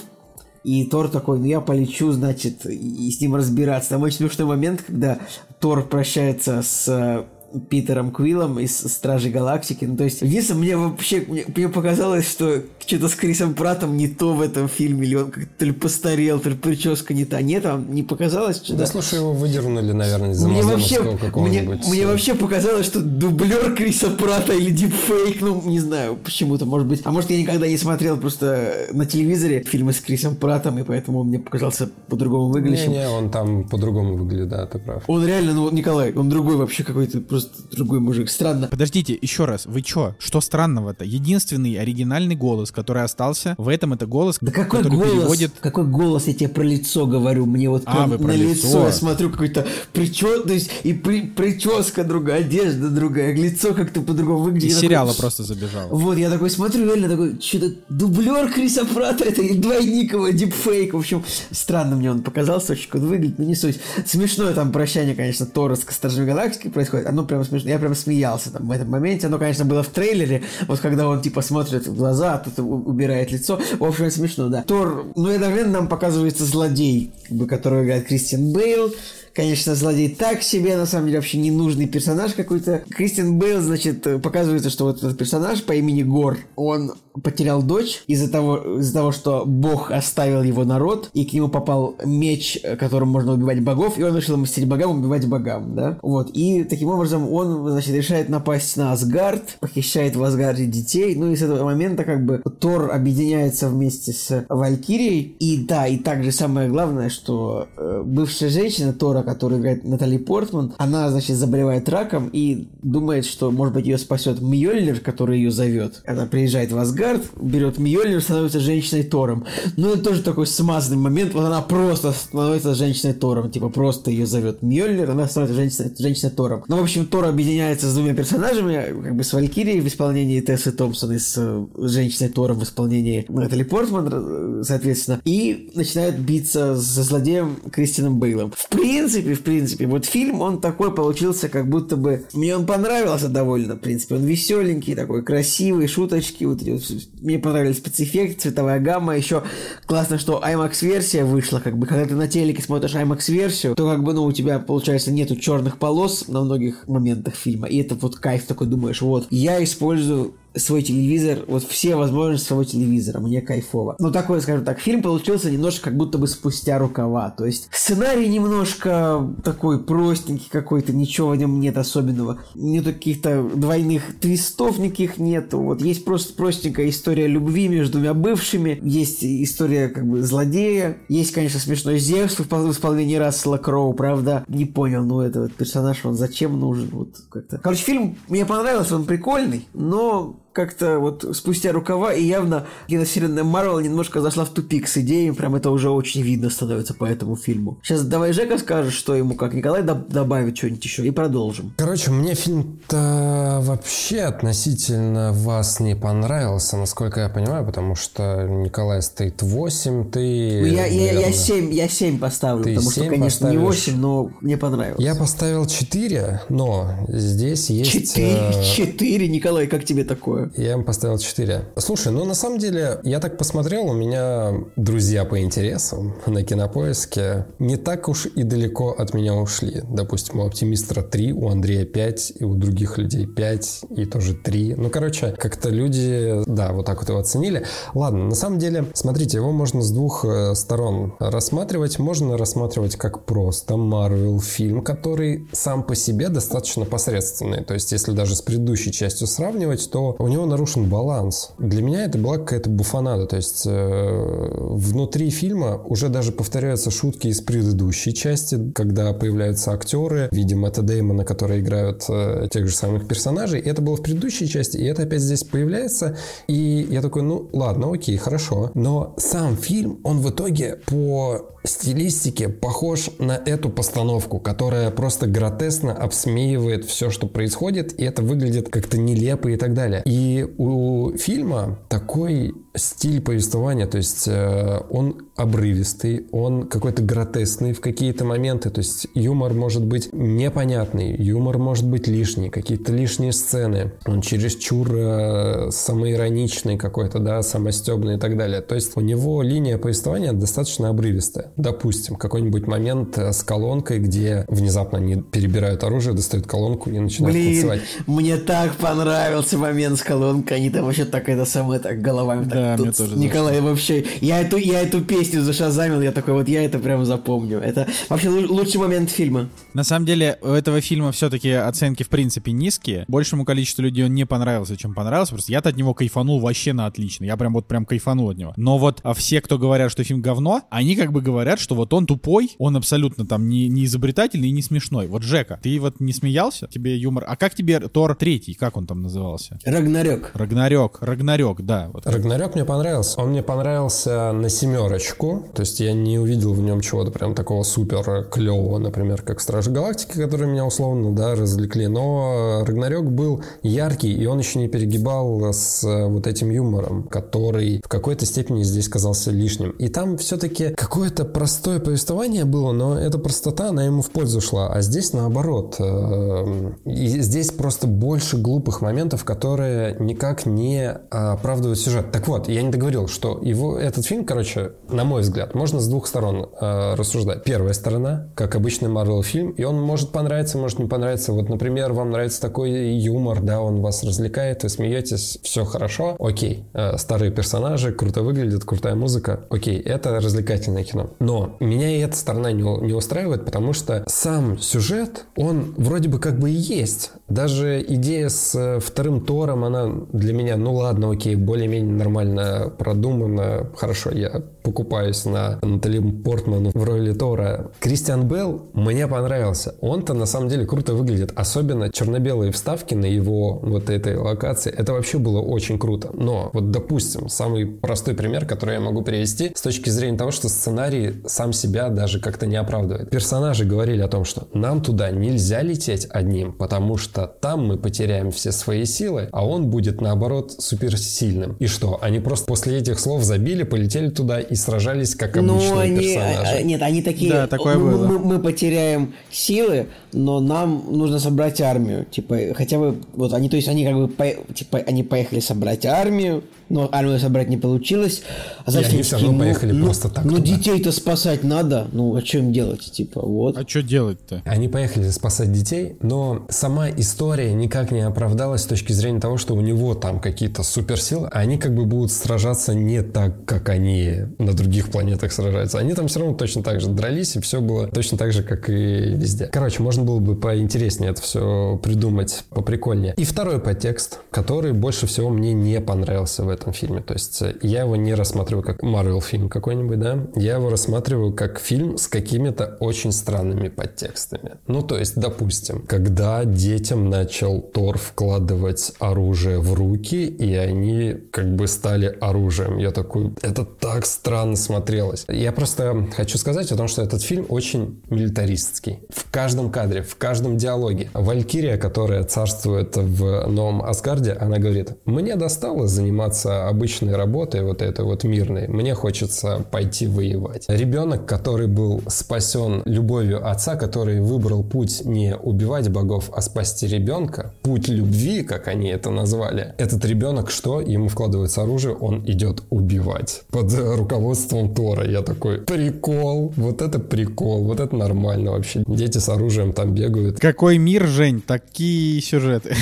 И Тор такой, ну я полечу, значит, и с ним разбираться. Там очень смешной момент, когда Тор прощается с э, Питером Квиллом из Стражей Галактики. Ну, то есть, единственное, мне вообще, мне, мне показалось, что что-то с Крисом Пратом не то в этом фильме, или он как-то то ли постарел, то ли прическа не та. Нет, вам не показалось что-то? Да слушай, его выдернули, наверное, из Мне вообще, мне, какого-нибудь. мне вообще показалось, что дублер Криса Прата или дипфейк, ну, не знаю, почему-то, может быть. А может, я никогда не смотрел просто на телевизоре фильмы с Крисом Пратом, и поэтому он мне показался по-другому выглядящим. Не-не, он там по-другому выглядит, да, ты прав. Он реально, ну вот Николай, он другой вообще какой-то, просто другой мужик. Странно. Подождите, еще раз, вы чё? Что странного-то? Единственный оригинальный голос, который остался, в этом это голос, Да какой который голос? переводит... Какой голос я тебе про лицо говорю? Мне вот А, вы про на лицо. лицо. я смотрю какой-то причес, то есть и при- прическа другая, одежда другая, лицо как-то по-другому выглядит. Из Я такой, сериала просто забежал. Вот, я такой смотрю, реально такой, что-то дублер Криса Прата, это и двойник его, дипфейк. В общем, странно мне он показался, очень как он выглядит, но не суть. Смешное там прощание, конечно, Тора с Стражами Галактики происходит. Оно прям смешно. Я прям смеялся там в этом моменте. Оно, конечно, было в трейлере. Вот когда он типа смотрит в глаза, а тут убирает лицо. В общем, это смешно, да. Тор, ну и одновременно нам показывается злодей, как бы, которого играет Кристиан Бейл. Конечно, злодей так себе, на самом деле, вообще ненужный персонаж какой-то. Кристиан Бейл, значит, э, показывается, что вот этот персонаж по имени Гор, он потерял дочь из-за того, из-за того, что Бог оставил его народ, и к нему попал меч, э, которым можно убивать богов, и он решил мстить богам, убивать богам, да? Вот, и таким образом он, значит, решает напасть на Асгард, похищает в Асгарде детей, ну и с этого момента как бы Тор объединяется вместе с Валькирией, и да, и также самое главное, что э, бывшая женщина Тора, которую играет Натали Портман, она, значит, заболевает раком и думает, что, может быть, ее спасет Мьёльнир, который ее зовет. Она приезжает в Асгард, берет Мьёльнир, становится женщиной Тором. Ну, это тоже такой смазанный момент, вот она просто становится женщиной Тором, типа просто ее зовет Мьёльнир, она становится женщиной, женщиной Тором. Ну, в общем, Тор объединяется с двумя персонажами, как бы с Валькирией в исполнении Тессы Томпсон и с э, женщиной Тором в исполнении Натали Портман, э, соответственно, и начинают биться со злодеем Кристианом Бейлом. В принципе, в принципе, вот фильм, он такой получился, как будто бы... Мне он понравился довольно, в принципе. Он веселенький, такой красивый, шуточки. Вот, вот. мне понравились спецэффекты, цветовая гамма. Еще классно, что IMAX-версия вышла. Как бы, когда ты на телеке смотришь IMAX-версию, то как бы, ну, у тебя, получается, нету черных полос на многих моментах фильма. И это вот кайф такой, думаешь, вот, я использую свой телевизор, вот все возможности своего телевизора, мне кайфово. Но такой, скажем так, фильм получился немножко как будто бы спустя рукава, то есть сценарий немножко такой простенький какой-то, ничего в нем нет особенного, нету каких-то двойных твистов никаких нету, вот есть просто простенькая история любви между двумя бывшими, есть история как бы злодея, есть, конечно, смешной Зевс в исполнении Рассела Кроу, правда, не понял, ну это вот персонаж, он зачем нужен, вот как-то. Короче, фильм мне понравился, он прикольный, но как-то вот спустя рукава, и явно киновселенная Марвел немножко зашла в тупик с идеей, прям это уже очень видно становится по этому фильму. Сейчас давай Жека скажет, что ему как Николай добавит что-нибудь еще, и продолжим. Короче, мне фильм-то вообще относительно вас не понравился, насколько я понимаю, потому что Николай стоит 8, ты... Ну, я, я, я 7, я 7 поставлю, ты потому что, конечно, поставишь... не 8, но мне понравилось. Я поставил 4, но здесь есть... 4? 4? Э, Николай, как тебе такое? Я ему поставил 4. Слушай, ну на самом деле, я так посмотрел, у меня друзья по интересам на кинопоиске не так уж и далеко от меня ушли. Допустим, у оптимистра 3, у Андрея 5, и у других людей 5, и тоже 3. Ну, короче, как-то люди, да, вот так вот его оценили. Ладно, на самом деле, смотрите, его можно с двух э, сторон рассматривать. Можно рассматривать как просто Marvel фильм, который сам по себе достаточно посредственный. То есть, если даже с предыдущей частью сравнивать, то у него нарушен баланс. Для меня это была какая-то буфанада. То есть э, внутри фильма уже даже повторяются шутки из предыдущей части, когда появляются актеры, видим это Дэймона, которые играют э, тех же самых персонажей. И это было в предыдущей части, и это опять здесь появляется. И я такой, ну ладно, окей, хорошо. Но сам фильм, он в итоге по стилистике похож на эту постановку, которая просто гротесно обсмеивает все, что происходит, и это выглядит как-то нелепо и так далее. И у фильма такой стиль повествования, то есть э, он обрывистый, он какой-то гротесный в какие-то моменты, то есть юмор может быть непонятный, юмор может быть лишний, какие-то лишние сцены, он чересчур э, самоироничный какой-то, да, самостебный и так далее. То есть у него линия повествования достаточно обрывистая. Допустим, какой-нибудь момент э, с колонкой, где внезапно они перебирают оружие, достают колонку и начинают Блин, танцевать. мне так понравился момент с колонкой, они там вообще так это самое так головами так да, мне тоже Николай зашло. вообще, я эту, я эту песню зашазамил, я такой вот, я это прям запомню. Это вообще лучший момент фильма. На самом деле, у этого фильма все-таки оценки в принципе низкие. Большему количеству людей он не понравился, чем понравился. Просто я-то от него кайфанул вообще на отлично. Я прям вот прям кайфанул от него. Но вот а все, кто говорят, что фильм говно, они как бы говорят, что вот он тупой, он абсолютно там не, не изобретательный и не смешной. Вот Жека, ты вот не смеялся? Тебе юмор... А как тебе Тор третий, как он там назывался? Рагнарёк. Рагнарёк, Рагнарёк, да. Вот. Рагнарёк мне понравился. Он мне понравился на семерочку. То есть я не увидел в нем чего-то прям такого супер клевого, например, как Стражи Галактики, которые меня условно, да, развлекли. Но Рагнарёк был яркий, и он еще не перегибал с вот этим юмором, который в какой-то степени здесь казался лишним. И там все-таки какое-то простое повествование было, но эта простота, она ему в пользу шла. А здесь наоборот. Э, и здесь просто больше глупых моментов, которые никак не оправдывают сюжет. Так вот, я не договорил, что его, этот фильм, короче, на мой взгляд, можно с двух сторон э, рассуждать. Первая сторона, как обычный Marvel фильм, и он может понравиться, может не понравиться. Вот, например, вам нравится такой юмор, да, он вас развлекает, вы смеетесь, все хорошо, окей. Э, старые персонажи, круто выглядят, крутая музыка, окей, это развлекательное кино. Но меня и эта сторона не, не устраивает, потому что сам сюжет, он вроде бы как бы и есть. Даже идея с э, вторым Тором, она для меня, ну ладно, окей, более-менее нормально продумано, хорошо, я покупаюсь на Натали Портман в роли Тора. Кристиан Белл мне понравился. Он-то на самом деле круто выглядит. Особенно черно-белые вставки на его вот этой локации. Это вообще было очень круто. Но вот, допустим, самый простой пример, который я могу привести с точки зрения того, что сценарий сам себя даже как-то не оправдывает. Персонажи говорили о том, что нам туда нельзя лететь одним, потому что там мы потеряем все свои силы, а он будет наоборот суперсильным. И что, они просто после этих слов забили, полетели туда и сражались как обычные они, персонажи. А, нет, они такие, да, такое мы, было. Мы, мы потеряем силы, но нам нужно собрать армию. Типа, хотя бы, вот они, то есть они как бы, по, типа, они поехали собрать армию, но армию собрать не получилось. А И они зачем всё равно поехали ну, просто так Ну, детей-то спасать надо. Ну, а что им делать? Типа, вот. А что делать-то? Они поехали спасать детей, но сама история никак не оправдалась с точки зрения того, что у него там какие-то суперсилы, а они как бы будут сражаться не так, как они на других планетах сражаются. Они там все равно точно так же дрались, и все было точно так же, как и везде. Короче, можно было бы поинтереснее это все придумать, поприкольнее. И второй подтекст, который больше всего мне не понравился в этом фильме. То есть э, я его не рассматриваю как Марвел фильм какой-нибудь, да, я его рассматриваю как фильм с какими-то очень странными подтекстами. Ну, то есть, допустим, когда детям начал Тор вкладывать оружие в руки, и они как бы стали оружием. Я такой, это так странно смотрелось. Я просто хочу сказать о том, что этот фильм очень милитаристский. В каждом кадре, в каждом диалоге. Валькирия, которая царствует в Новом Асгарде, она говорит, мне достало заниматься обычной работой, вот этой вот мирной. Мне хочется пойти воевать. Ребенок, который был спасен любовью отца, который выбрал путь не убивать богов, а спасти ребенка, путь любви, как они это назвали, этот ребенок что? Ему вкладывается оружие, он идет убивать. Под руководством Тора. Я такой, прикол, вот это прикол, вот это нормально вообще. Дети с оружием там бегают. Какой мир, Жень, такие сюжеты.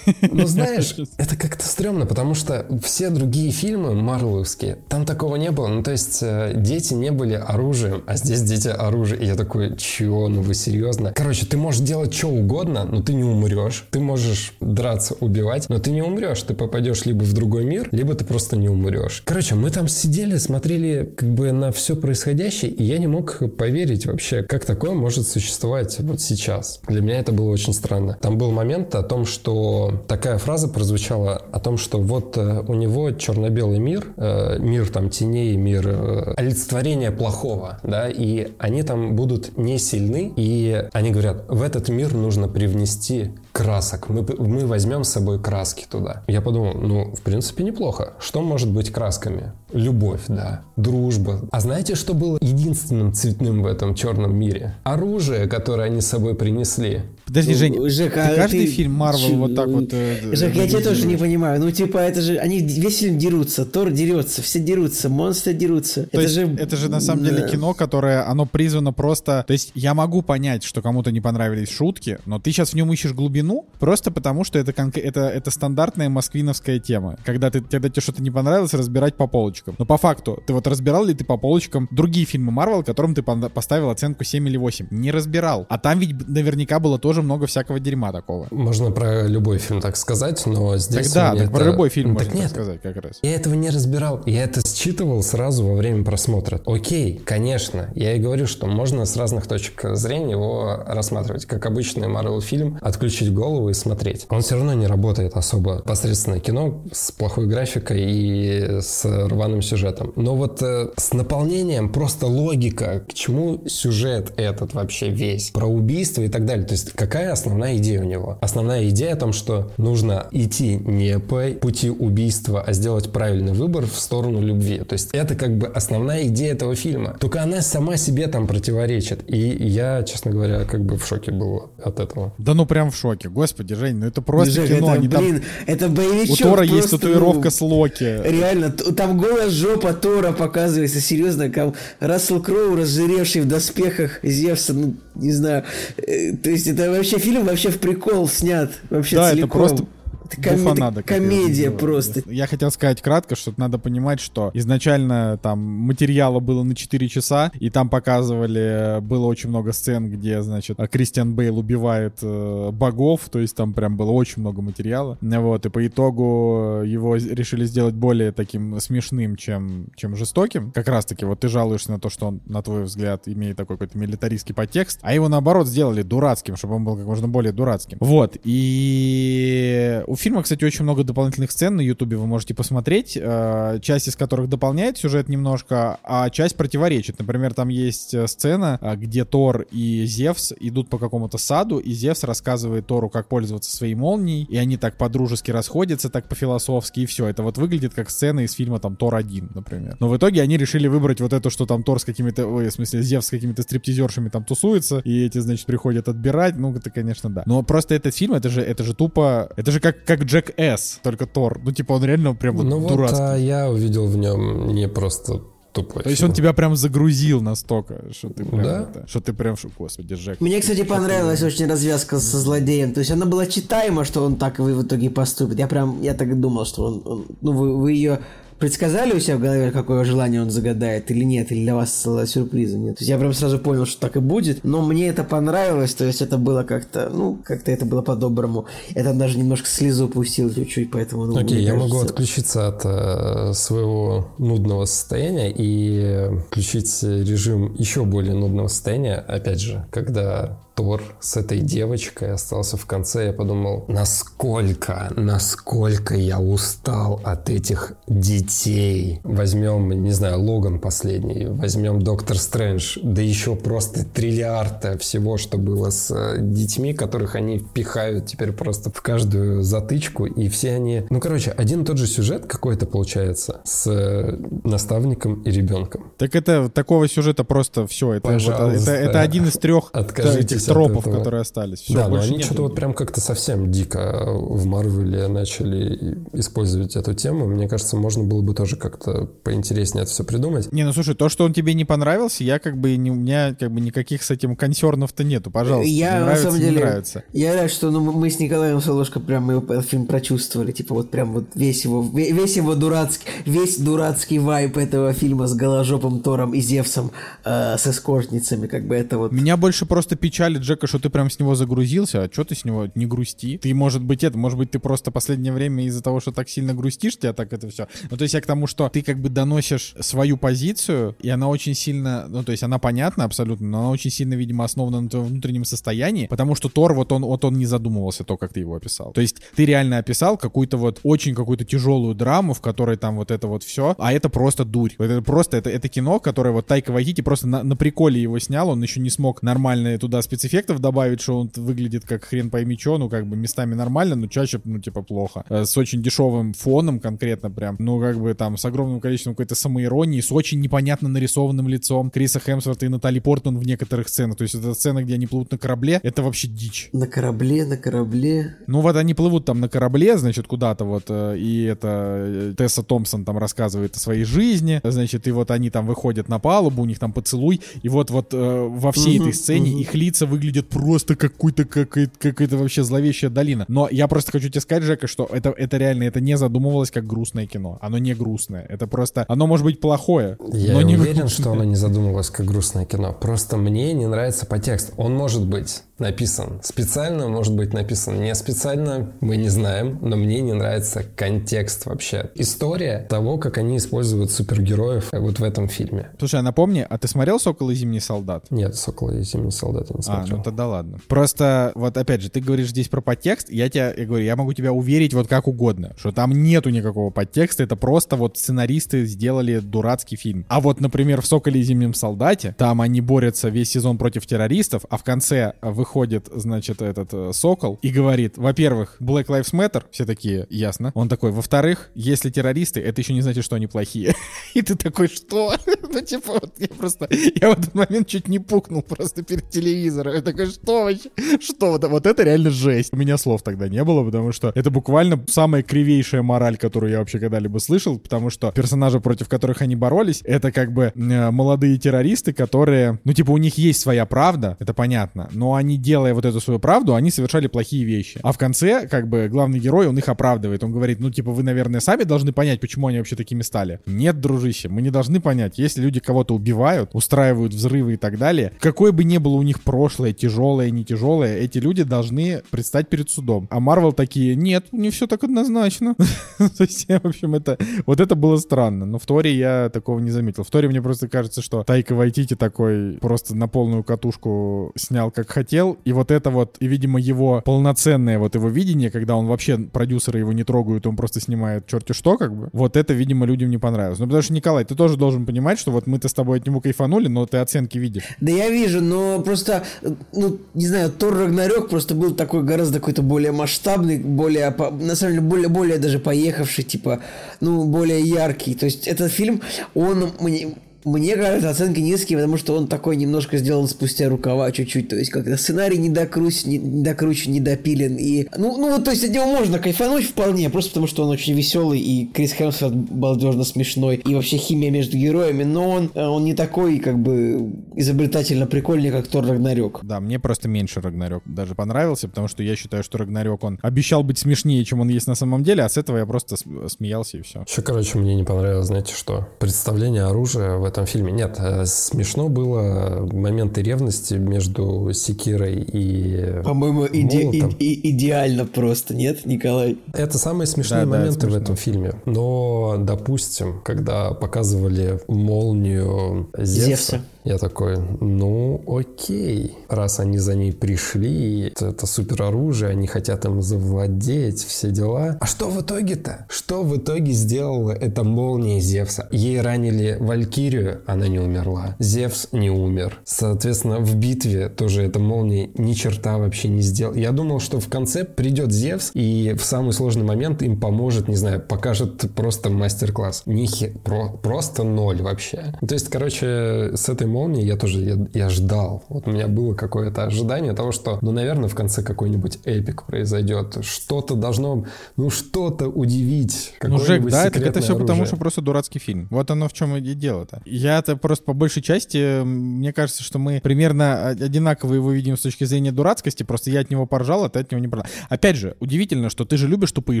Ну, знаешь, это как-то стрёмно, потому что все другие фильмы марвеловские, там такого не было. Ну, то есть, э, дети не были оружием, а здесь дети оружие. И я такой, чё, ну вы серьезно? Короче, ты можешь делать что угодно, но ты не умрешь. Ты можешь драться, убивать, но ты не умрешь. Ты попадешь либо в другой мир, либо ты просто не умрешь. Короче, мы там сидели, смотрели как бы на все происходящее, и я не мог поверить вообще, как такое может существовать вот сейчас. Для меня это было очень странно. Там был момент о том, что такая фраза прозвучала о том, что вот э, у него черно-белый мир, э, мир там теней, мир э, олицетворения плохого, да, и они там будут не сильны, и они говорят, в этот мир нужно привнести красок, мы, мы возьмем с собой краски туда. Я подумал, ну, в принципе, неплохо. Что может быть красками? Любовь, да, дружба. А знаете, что было единственным цветным в этом черном мире? Оружие, которое они с собой принесли. Подожди, Ну, Жень, Жек, ты а каждый ты фильм Марвел вот так вот... э, Жек, я тебя тоже не понимаю. Ну, типа, это же... Они весь фильм дерутся. Тор дерется, все дерутся, монстры дерутся. То это есть же... это же на самом деле Да. кино, которое, оно призвано просто... То есть я могу понять, что кому-то не понравились шутки, но ты сейчас в нем ищешь глубину, просто потому что это, конк- это, это стандартная москвиновская тема. Когда, ты, когда тебе что-то не понравилось, разбирать по полочкам. Но по факту, ты вот разбирал ли ты по полочкам другие фильмы Марвел, которым ты поставил оценку 7 или 8? Не разбирал. А там ведь наверняка было тоже много всякого дерьма такого. Можно про любой фильм так сказать, но здесь... Тогда, мне так про это- любой фильм Ну, можно так так нет, сказать как раз. Я этого не разбирал. Я это считывал сразу во время просмотра. Окей, конечно. Я и говорю, что можно с разных точек зрения его рассматривать. Как обычный Марвел фильм, отключить голову и смотреть. Он все равно не работает особо посредственное кино с плохой графикой и с рваным сюжетом. Но вот э, с наполнением просто логика, к чему сюжет этот вообще весь, про убийство и так далее. То есть какая основная идея у него? Основная идея о том, что нужно идти не по пути убийства, а сделать правильный выбор в сторону любви. То есть это как бы основная идея этого фильма. Только она сама себе там противоречит. И я, честно говоря, как бы в шоке был от этого. Да ну прям в шоке. Господи, Жень, ну это просто Жек, кино. это, они там- блин, это боевичок. У Тора есть просто, татуировка ну, с Локи. Реально, там голая жопа Тора показывается, серьезно, как Рассел Кроу, разжиревший в доспехах Зевса, ну, не знаю. Э, То есть это вообще фильм вообще в прикол снят, вообще Да, это целиком. просто Это коме- буфанада какая-то комедия просто. Я хотел сказать кратко, что надо понимать, что изначально там материала было на 4 часа, и там показывали, было очень много сцен, где, значит, Кристиан Бейл убивает э, богов, то есть там прям было очень много материала. Вот, и по итогу его решили сделать более таким смешным, чем, чем жестоким. Как раз-таки, вот ты жалуешься на то, что он, на твой взгляд, имеет такой какой-то милитаристский подтекст, а его, наоборот, сделали дурацким, чтобы он был как можно более дурацким. Вот, и у фильма, кстати, очень много дополнительных сцен на Ютубе вы можете посмотреть, э, часть из которых дополняет сюжет немножко, а часть противоречит. Например, там есть э, сцена, э, где Тор и Зевс идут по какому-то саду, и Зевс рассказывает Тору, как пользоваться своей молнией, и они так по-дружески расходятся, так по-философски, и все. Это вот выглядит как сцена из фильма там Тор 1, например. Но в итоге они решили выбрать вот это, что там Тор с какими-то, в смысле, Зевс с какими-то стриптизершами там тусуется, и эти, значит, приходят отбирать. Ну, это, конечно, да. Но просто этот фильм, это же, это же тупо, это же как как Джек С, только Тор. Ну, типа, он реально прям вот Ну вот дурацкий. а я увидел в нем не просто тупой То есть он тебя прям загрузил настолько, что ты прям, Да. это- что ты прям, что, господи, Джек. Мне, кстати, понравилась очень развязка со злодеем. То есть она была читаема, что он так и в итоге поступит. Я прям, я так и думал, что он, он- ну вы, вы ее предсказали у себя в голове, какое желание он загадает или нет, или для вас э, сюрприза нет. То есть я прям сразу понял, что так и будет, но мне это понравилось, то есть это было как-то, ну, как-то это было по-доброму. Это даже немножко слезу пустил чуть-чуть, поэтому, ну, Окей, я могу кажется- отключиться от э, своего нудного состояния и включить режим еще более нудного состояния. Опять же, когда Тор с этой девочкой остался в конце, я подумал, насколько, насколько я устал от этих детей. Возьмем, не знаю, Логан последний, возьмем Доктор Стрэндж, да еще просто триллиарда всего, что было с э, детьми, которых они впихают теперь просто в каждую затычку, и все они... Ну, короче, один и тот же сюжет какой-то получается с э, наставником и ребенком. Так это такого сюжета просто все. Это, вот, Пожалуйста. это, это один из трех Откажитесь тропов, этого. которые остались. Всё, да, но они что-то вот прям как-то совсем дико в Марвеле начали использовать эту тему. Мне кажется, можно было бы тоже как-то поинтереснее это все придумать. Не, ну слушай, то, что он тебе не понравился, я как бы не, у меня как бы никаких с этим консернов-то нету. Пожалуйста, Я, не на нравится, самом не деле, нравится. я рад, что ну, мы с Николаем Солошко прям мы фильм прочувствовали, типа вот прям вот весь его, ве- весь его дурацкий, весь дурацкий вайп этого фильма с голожопым Тором и Зевсом э, с эскортницами, как бы это вот... Меня больше просто печалит, Джека, что ты прям с него загрузился, а что ты с него не грусти? Ты, может быть, это, может быть, ты просто последнее время из-за того, что так сильно грустишь, тебя так это все. Ну, то есть я к тому, что ты как бы доносишь свою позицию, и она очень сильно, ну, то есть она понятна абсолютно, но она очень сильно, видимо, основана на твоем внутреннем состоянии, потому что Тор, вот он, вот он не задумывался то, как ты его описал. То есть ты реально описал какую-то вот очень какую-то тяжелую драму, в которой там вот это вот все, а это просто дурь. Это просто, это, это кино, которое вот Тайка Вайтити просто на, на приколе его снял, он еще не смог нормально туда спецэффектов добавить, что он выглядит как хрен пойми чё, ну как бы местами нормально, но чаще, ну типа плохо. Э, С очень дешевым фоном конкретно прям, ну как бы там с огромным количеством какой-то самоиронии, с очень непонятно нарисованным лицом Криса Хемсворта и Натали Портман в некоторых сценах. То есть это сцена, где они плывут на корабле, это вообще дичь. На корабле, на корабле. Ну вот они плывут там на корабле, значит, куда-то вот, э, и это э, Тесса Томпсон там рассказывает о своей жизни, значит, и вот они там выходят на палубу, у них там поцелуй, и вот вот во всей этой сцене их лица выглядят просто какой-то какой- какая-то вообще зловещая долина. Но я просто хочу тебе сказать, Жека, что это, это реально, это не задумывалось как грустное кино. Оно не грустное. Это просто, оно может быть плохое, Я но не уверен, грустное. что оно не задумывалось как грустное кино. Просто мне не нравится подтекст. Он может быть написан специально, может быть написан не специально, мы не знаем, но мне не нравится контекст вообще. История того, как они используют супергероев вот в этом фильме. Слушай, а напомни, а ты смотрел «Сокол и зимний солдат»? Нет, «Сокола и зимний солдат» я не А, смотрел. Ну тогда ладно. Просто, вот опять же, ты говоришь здесь про подтекст, я тебя, я говорю, я могу тебя уверить вот как угодно, что там нету никакого подтекста, это просто вот сценаристы сделали дурацкий фильм. А вот, например, в «Соколе и зимнем солдате», там они борются весь сезон против террористов, а в конце выходит, значит, этот э, Сокол и говорит, во-первых, Black Lives Matter, все такие, ясно. Он такой, во-вторых, если террористы, это еще не значит, что они плохие. И ты такой, что? Ну, типа, вот я просто, я в этот момент чуть не пукнул просто перед телевизором. Я такой, что вообще? Что? Вот, вот это реально жесть. У меня слов тогда не было, потому что это буквально самая кривейшая мораль, которую я вообще когда-либо слышал, потому что персонажи, против которых они боролись, это как бы э, молодые террористы, которые, ну, типа, у них есть своя правда, это понятно, но они, делая вот эту свою правду, они совершали плохие вещи. А в конце, как бы, главный герой, он их оправдывает. Он говорит, ну, типа, вы, наверное, сами должны понять, почему они вообще такими стали. Нет, дружище, мы не должны понять. Если люди кого-то убивают, устраивают взрывы и так далее, какое бы ни было у них прошлое, тяжелое, не тяжелое, эти люди должны предстать перед судом. А Марвел такие, нет, не все так однозначно. То в общем, это, вот это было странно. Но в Торе я такого не заметил. В Торе мне просто кажется, что Тайка Вайтити такой просто на полную катушку снял, как хотел. И вот это вот, и, видимо, его полноценное вот его видение, когда он вообще, продюсеры его не трогают, он просто снимает черти что, как бы. Вот это, видимо, людям не понравилось. Ну, потому что, Николай, ты тоже должен понимать, что вот мы-то с тобой от него кайфанули, но ты оценки видишь. Да я вижу, но просто, ну, не знаю, Тор Рагнарёк просто был такой гораздо какой-то более масштабный, более, на самом деле, более, более даже поехавший, типа, ну, более яркий. То есть этот фильм, он мне... Мне кажется, оценки низкие, потому что он такой немножко сделан спустя рукава чуть-чуть. То есть как-то сценарий не докручен, не, не докручен, не допилен. И, ну, ну, то есть от него можно кайфануть вполне, просто потому что он очень веселый, и Крис Хемсворт балдежно смешной, и вообще химия между героями, но он, э, он не такой, как бы, изобретательно прикольный, как Тор Рагнарёк. Да, мне просто меньше Рагнарёк даже понравился, потому что я считаю, что Рагнарёк, он обещал быть смешнее, чем он есть на самом деле, а с этого я просто смеялся и все. Еще, короче, мне не понравилось, знаете что? Представление оружия в этом фильме. Нет, э, смешно было моменты ревности между Секирой и По-моему, иде- и- и- идеально просто, нет, Николай? Это самые смешные Да, да, моменты в смешно. этом фильме. Но, допустим, когда показывали молнию Зевса, Зевса. Я такой, ну окей, раз они за ней пришли, это, это супер оружие, они хотят им завладеть, все дела. А что в итоге-то? Что в итоге сделала эта молния Зевса? Ей ранили Валькирию, она не умерла. Зевс не умер. Соответственно, в битве тоже эта молния ни черта вообще не сделала. Я думал, что в конце придет Зевс и в самый сложный момент им поможет, не знаю, покажет просто мастер-класс. Нихи, про, просто ноль вообще. То есть, короче, с этой молнией я тоже, я, я ждал. Вот у меня было какое-то ожидание того, что, ну, наверное, в конце какой-нибудь эпик произойдет. Что-то должно, ну, что-то удивить. Ну, Жек, да, это, это все потому, оружие. что просто дурацкий фильм. Вот оно в чем и дело-то. Я-то просто по большей части, мне кажется, что мы примерно одинаково его видим с точки зрения дурацкости, просто я от него поржал, а ты от него не поржал. Опять же, удивительно, что ты же любишь тупые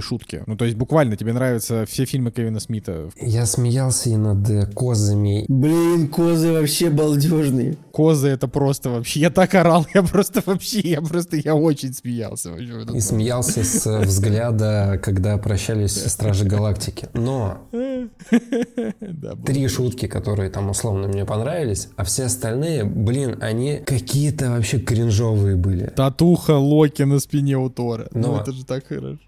шутки. Ну, то есть буквально тебе нравятся все фильмы Кевина Смита. Я смеялся и над э, козами, Блин, козы вообще балдежные. Козы это просто вообще... Я так орал, я просто вообще, я просто, я очень смеялся. вообще И смеялся с э, взгляда, когда прощались Стражи Галактики. Но три шутки, которые там условно мне понравились, а все остальные, блин, они какие-то вообще кринжовые были. Татуха Локи на спине у Тора. Ну, Но- это же так хорошо.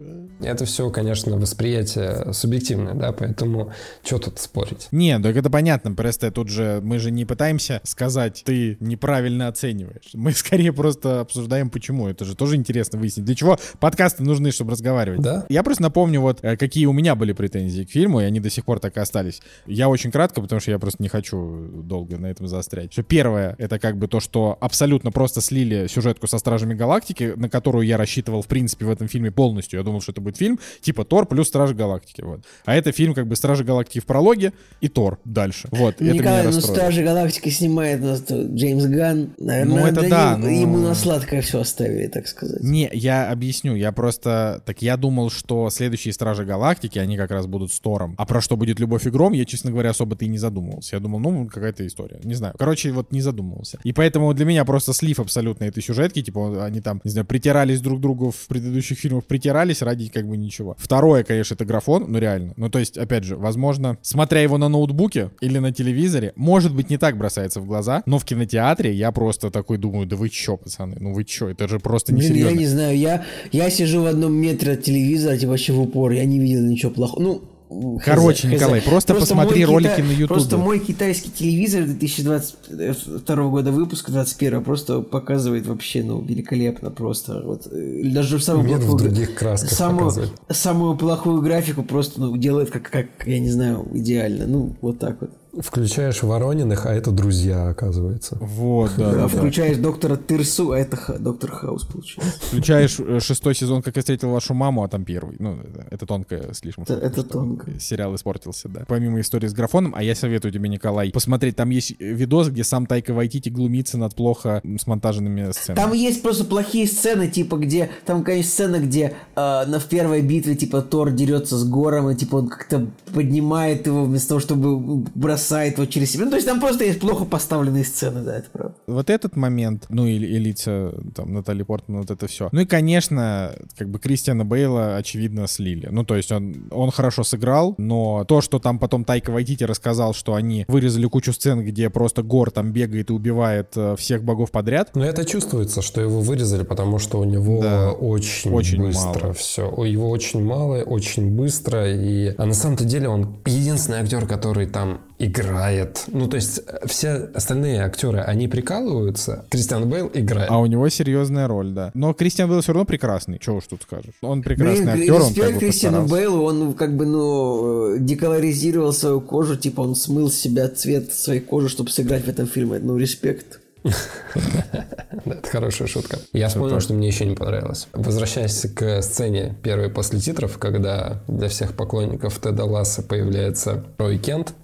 Это все, конечно, восприятие субъективное, да, поэтому что тут спорить? Не, так это понятно, просто тут же мы же не пытаемся сказать, ты неправильно оцениваешь. Мы скорее просто обсуждаем, почему. Это же тоже интересно выяснить. Для чего подкасты нужны, чтобы разговаривать. Да? Я просто напомню, вот э, какие у меня были претензии к фильму, и они до сих пор так и остались. Я очень кратко, потому что я просто не хочу долго на этом заострять. Что первое, это как бы то, что абсолютно просто слили сюжетку со Стражами Галактики, на которую я рассчитывал, в принципе, в этом фильме полностью. Я думал, что это будет фильм типа Тор плюс Стражи Галактики. Вот. А это фильм как бы Стражи Галактики в прологе и Тор дальше. Вот. и это Николай, меня ну. Стражи Галактики снимает нас Джеймс Ганн. Наверное, Ну, это да, ему, но- ему на сладкое все оставили, так сказать. Не, я объясню. Я просто... Так я думал, что следующие Стражи Галактики, они как раз будут с Тором. А про что будет Любовь и Гром, я, честно говоря, особо-то и не задумывался. Я думал, ну, какая-то история. Не знаю. Короче, вот не задумывался. И поэтому для меня просто слив абсолютно этой сюжетки. Типа, они там, не знаю, притирались друг к другу в предыдущих фильмах, притирались ради как бы ничего. Второе, конечно, это графон, ну реально. Ну, то есть, опять же, возможно, смотря его на ноутбуке или на телевизоре, может быть, не так бросается в глаза, но в кинотеатре я просто такой думаю, да вы чё, пацаны, ну вы чё, это же просто Блин, я несерьезно. не знаю, я, я сижу в одном метре от телевизора, типа вообще в упор, я не видел ничего плохого. Ну, хз, Короче, хз. Николай, просто посмотри мой ролики на Ютубе. Просто мой китайский телевизор 2022 года выпуска, 21 просто показывает вообще, ну, великолепно просто. Вот, э, даже в самую в плохую, других красках самую, показывает. самую плохую графику просто, ну, делает как, как, я не знаю, идеально. Ну, вот так вот. Включаешь Ворониных, а это друзья, оказывается. Вот, да, да, А да. включаешь доктора Тырсу, а это доктор Хаус получается. Включаешь э, шестой сезон, как я встретил вашу маму, а там первый. Ну, это, тонко слишком. Это- это тонко. Сериал испортился, да. Помимо истории с графоном, а я советую тебе, Николай, посмотреть. Там есть э, видос, где сам Тайка Вайтити глумится над плохо смонтаженными сценами. Там есть просто плохие сцены, типа, где... Там, конечно, сцена, где э, на, в первой битве, типа, Тор дерется с Гором, и, типа, он как-то поднимает его вместо того, чтобы бросает его через себя. Ну, то есть там просто есть плохо поставленные сцены, да, это правда. Вот этот момент, ну и, и лица там Натали Портман, вот это все. Ну и, конечно, как бы Кристиана Бейла, очевидно, слили. Ну, то есть он, он хорошо сыграл, но то, что там потом Тайка Вайтити рассказал, что они вырезали кучу сцен, где просто Гор там бегает и убивает э, всех богов подряд, Но это чувствуется, что его вырезали, потому что у него Да. очень, Очень быстро мало. все. Его очень мало, очень быстро. И... А на самом-то деле он единственный актер, который там играет. Ну, то есть все остальные актеры, они прикалываются, Кристиан Бейл играет. А у него серьезная роль, да. Но Кристиан Бейл все равно прекрасный. Чего уж тут скажешь. Он прекрасный Блин, актер, он как бы Кристиану. Бейлу, он как бы, ну, э, деколоризировал свою кожу, типа он смыл с себя цвет своей кожи, чтобы сыграть в этом фильме. Ну, респект. Это хорошая шутка. Я вспомнил, что мне еще не понравилось. Возвращаясь к сцене первой после титров, когда для всех поклонников Теда Ласса появляется Рой Кент.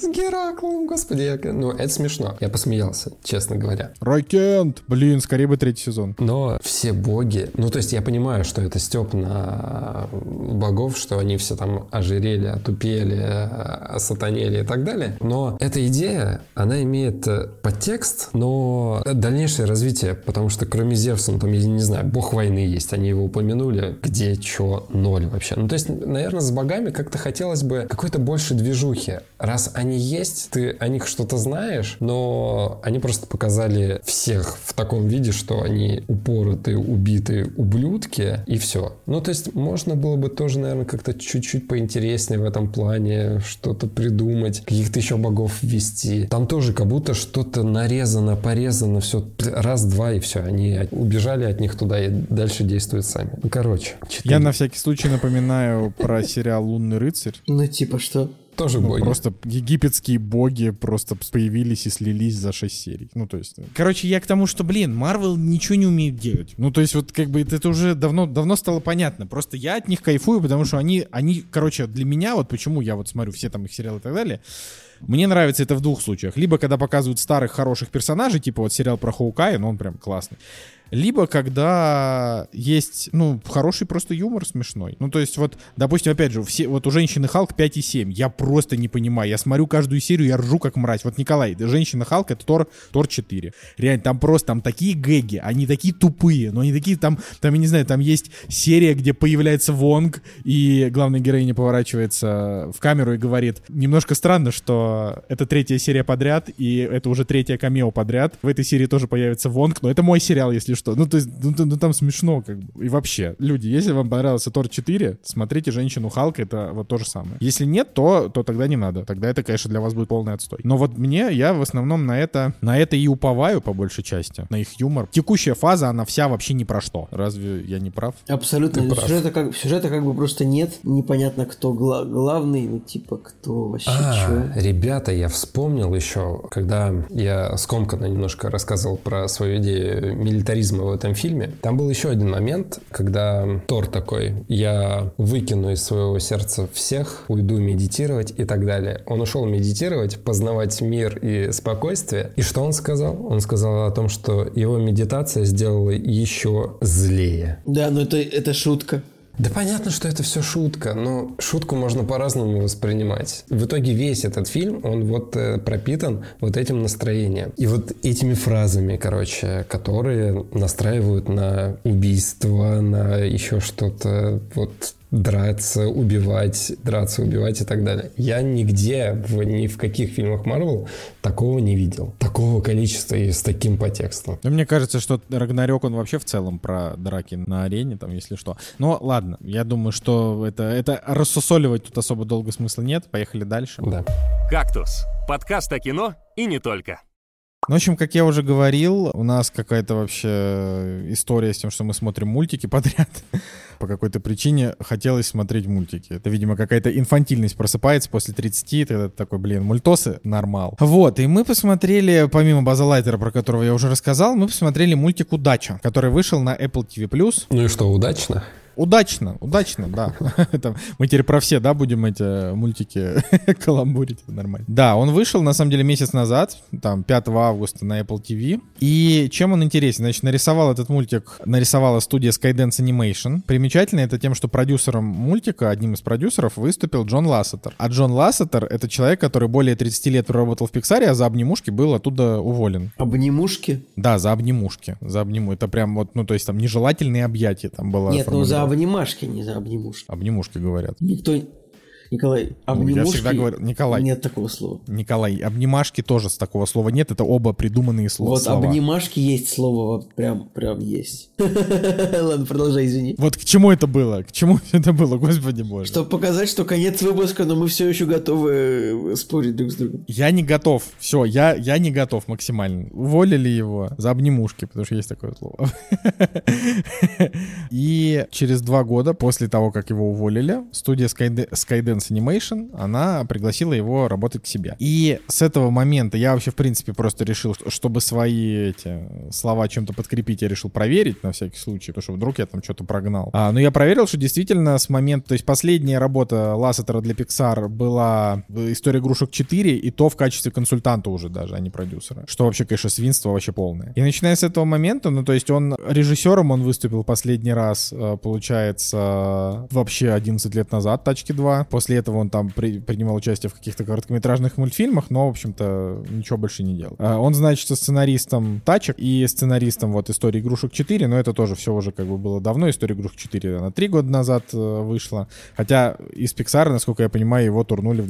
С Гераклом, господи, я... ну это смешно. Я посмеялся, честно говоря. Рой Кент! Блин, скорее бы третий сезон. Но все боги, ну то есть я понимаю, что это степ на богов, что они все там ожирели, отупели, осатанели и так далее. Но эта идея, она имеет э, подтекст, но дальнейшее развитие, потому что кроме Зевса, ну там, я не знаю, бог войны есть, они его упомянули, где, чё, ноль вообще. Ну то есть, наверное, с богами как-то хотелось бы какой-то больше движухи. Раз они есть, ты о них что-то знаешь, но они просто показали всех в таком виде, что они упоротые, убитые ублюдки, и все. Ну, то есть, можно было бы тоже, наверное, как-то чуть-чуть поинтереснее в этом плане, что-то придумать, каких-то еще богов ввести. Там тоже как будто что-то нарезано, порезано, все раз-два, и все. Они убежали от них туда и дальше действуют сами. Ну, короче. четыре. Я на всякий случай напоминаю про сериал «Лунный рыцарь». Ну, типа что? Тоже Ну, боги. Просто египетские боги просто появились и слились за 6 серий. Ну, то есть... Короче, я к тому, что, блин, Марвел ничего не умеет делать. Ну, то есть, вот как бы это, уже давно, давно стало понятно. Просто я от них кайфую, потому что они, они, короче, для меня, вот почему я вот смотрю все там их сериалы и так далее, мне нравится это в двух случаях. Либо когда показывают старых хороших персонажей, типа вот сериал про Хоукая, ну он прям классный. Либо когда есть, ну, хороший просто юмор смешной. Ну, то есть вот, допустим, опять же, все, вот у женщины Халк 5,7. Я просто не понимаю. Я смотрю каждую серию, я ржу как мразь. Вот, Николай, женщина Халк это Тор, Тор 4. Реально, там просто, там такие гэги, они такие тупые, но они такие, там, там, я не знаю, там есть серия, где появляется Вонг, и главная героиня поворачивается в камеру и говорит, немножко странно, что это третья серия подряд, и это уже третья камео подряд. В этой серии тоже появится Вонг, но это мой сериал, если что. Ну, то есть, ну, ну, ну, там смешно, как бы. И вообще, люди, если вам понравился Тор 4, смотрите «Женщину Халка», это вот то же самое. Если нет, то, то тогда не надо. Тогда это, конечно, для вас будет полный отстой. Но вот мне, я в основном на это, на это и уповаю, по большей части, на их юмор. Текущая фаза, она вся вообще ни про что. Разве я не прав? Абсолютно. Ты Ну, прав. Сюжета как, сюжета как бы просто нет. Непонятно, кто гла- главный, ну, типа, кто вообще А, чё. ребята, я вспомнил еще, когда я скомканно немножко рассказывал про свою идею милитаризма в этом фильме, там был еще один момент, когда Тор такой, я выкину из своего сердца всех, уйду медитировать и так далее. Он ушел медитировать, познавать мир и спокойствие. И что он сказал? Он сказал о том, что его медитация сделала еще злее. Да, но это, это шутка. Да понятно, что это все шутка, но шутку можно по-разному воспринимать. В итоге весь этот фильм, он вот э, пропитан вот этим настроением. И вот этими фразами, короче, которые настраивают на убийство, на еще что-то, вот драться, убивать, драться, убивать и так далее. Я нигде, в, ни в каких фильмах Марвел такого не видел. Такого количества и с таким подтекстом. Ну, мне кажется, что Рагнарёк, он вообще в целом про драки на арене, там, если что. Но ладно, я думаю, что это, это рассусоливать тут особо долго смысла нет. Поехали дальше. Да. «Кактус» — подкаст о кино и не только. Ну, в общем, как я уже говорил, у нас какая-то вообще история с тем, что мы смотрим мультики подряд. По какой-то причине хотелось смотреть мультики. Это, видимо, какая-то инфантильность просыпается после 30, тогда ты такой, блин, мультосы нормал. Вот, и мы посмотрели, помимо База Лайтера, про которого я уже рассказал, мы посмотрели мультик «Удача», который вышел на Apple TV+. Ну и что, удачно? Удачно, удачно, да. Это Мы теперь про все, да, будем эти мультики каламбурить, нормально. Да, он вышел, на самом деле, месяц назад, там, 5 августа на Apple TV. И чем он интересен? Значит, нарисовал этот мультик, нарисовала студия Skydance Animation. Примечательно это тем, что продюсером мультика, одним из продюсеров, выступил Джон Лассетер. А Джон Лассетер — это человек, который более 30 лет проработал в Пиксаре, а за обнимушки был оттуда уволен. Обнимушки? Да, за обнимушки. За обниму. Это прям вот, ну, то есть там нежелательные объятия там было. Нет, ну за обнимашки, не за обнимушки. Обнимушки говорят. Никто... Николай, Ну, я всегда говорю, Николай, Нет такого слова. Николай, обнимашки тоже с такого слова нет, это оба придуманные слова. Вот слова. обнимашки есть слово, вот прям, прям есть. Ладно, продолжай, извини. Вот к чему это было? К чему это было, господи боже? Чтобы показать, что конец выпуска, но мы все еще готовы э, спорить друг с другом. Я не готов. Все, я, я не готов максимально. Уволили его за обнимушки, потому что есть такое слово. И через два года после того, как его уволили, студия Skyde- Skydance Animation, она пригласила его работать к себе. И с этого момента я вообще, в принципе, просто решил, что- чтобы свои эти слова чем-то подкрепить, я решил проверить на всякий случай, потому что вдруг я там что-то прогнал. А, но я проверил, что действительно с момента, то есть последняя работа Лассетера для Pixar была «История игрушек 4», и то в качестве консультанта уже даже, а не продюсера. Что вообще, конечно, свинство вообще полное. И начиная с этого момента, ну то есть он режиссером он выступил последний раз, э, получается, вообще 11 лет назад, «Тачки 2». После этого он там при- принимал участие в каких-то короткометражных мультфильмах, но, в общем-то, ничего больше не делал. А, Он, значит, сценаристом «Тачек» и сценаристом вот «Истории игрушек 4», но это тоже все уже как бы было давно. «История игрушек 4» она три года назад э, вышла. Хотя из Pixar, насколько я понимаю, его турнули в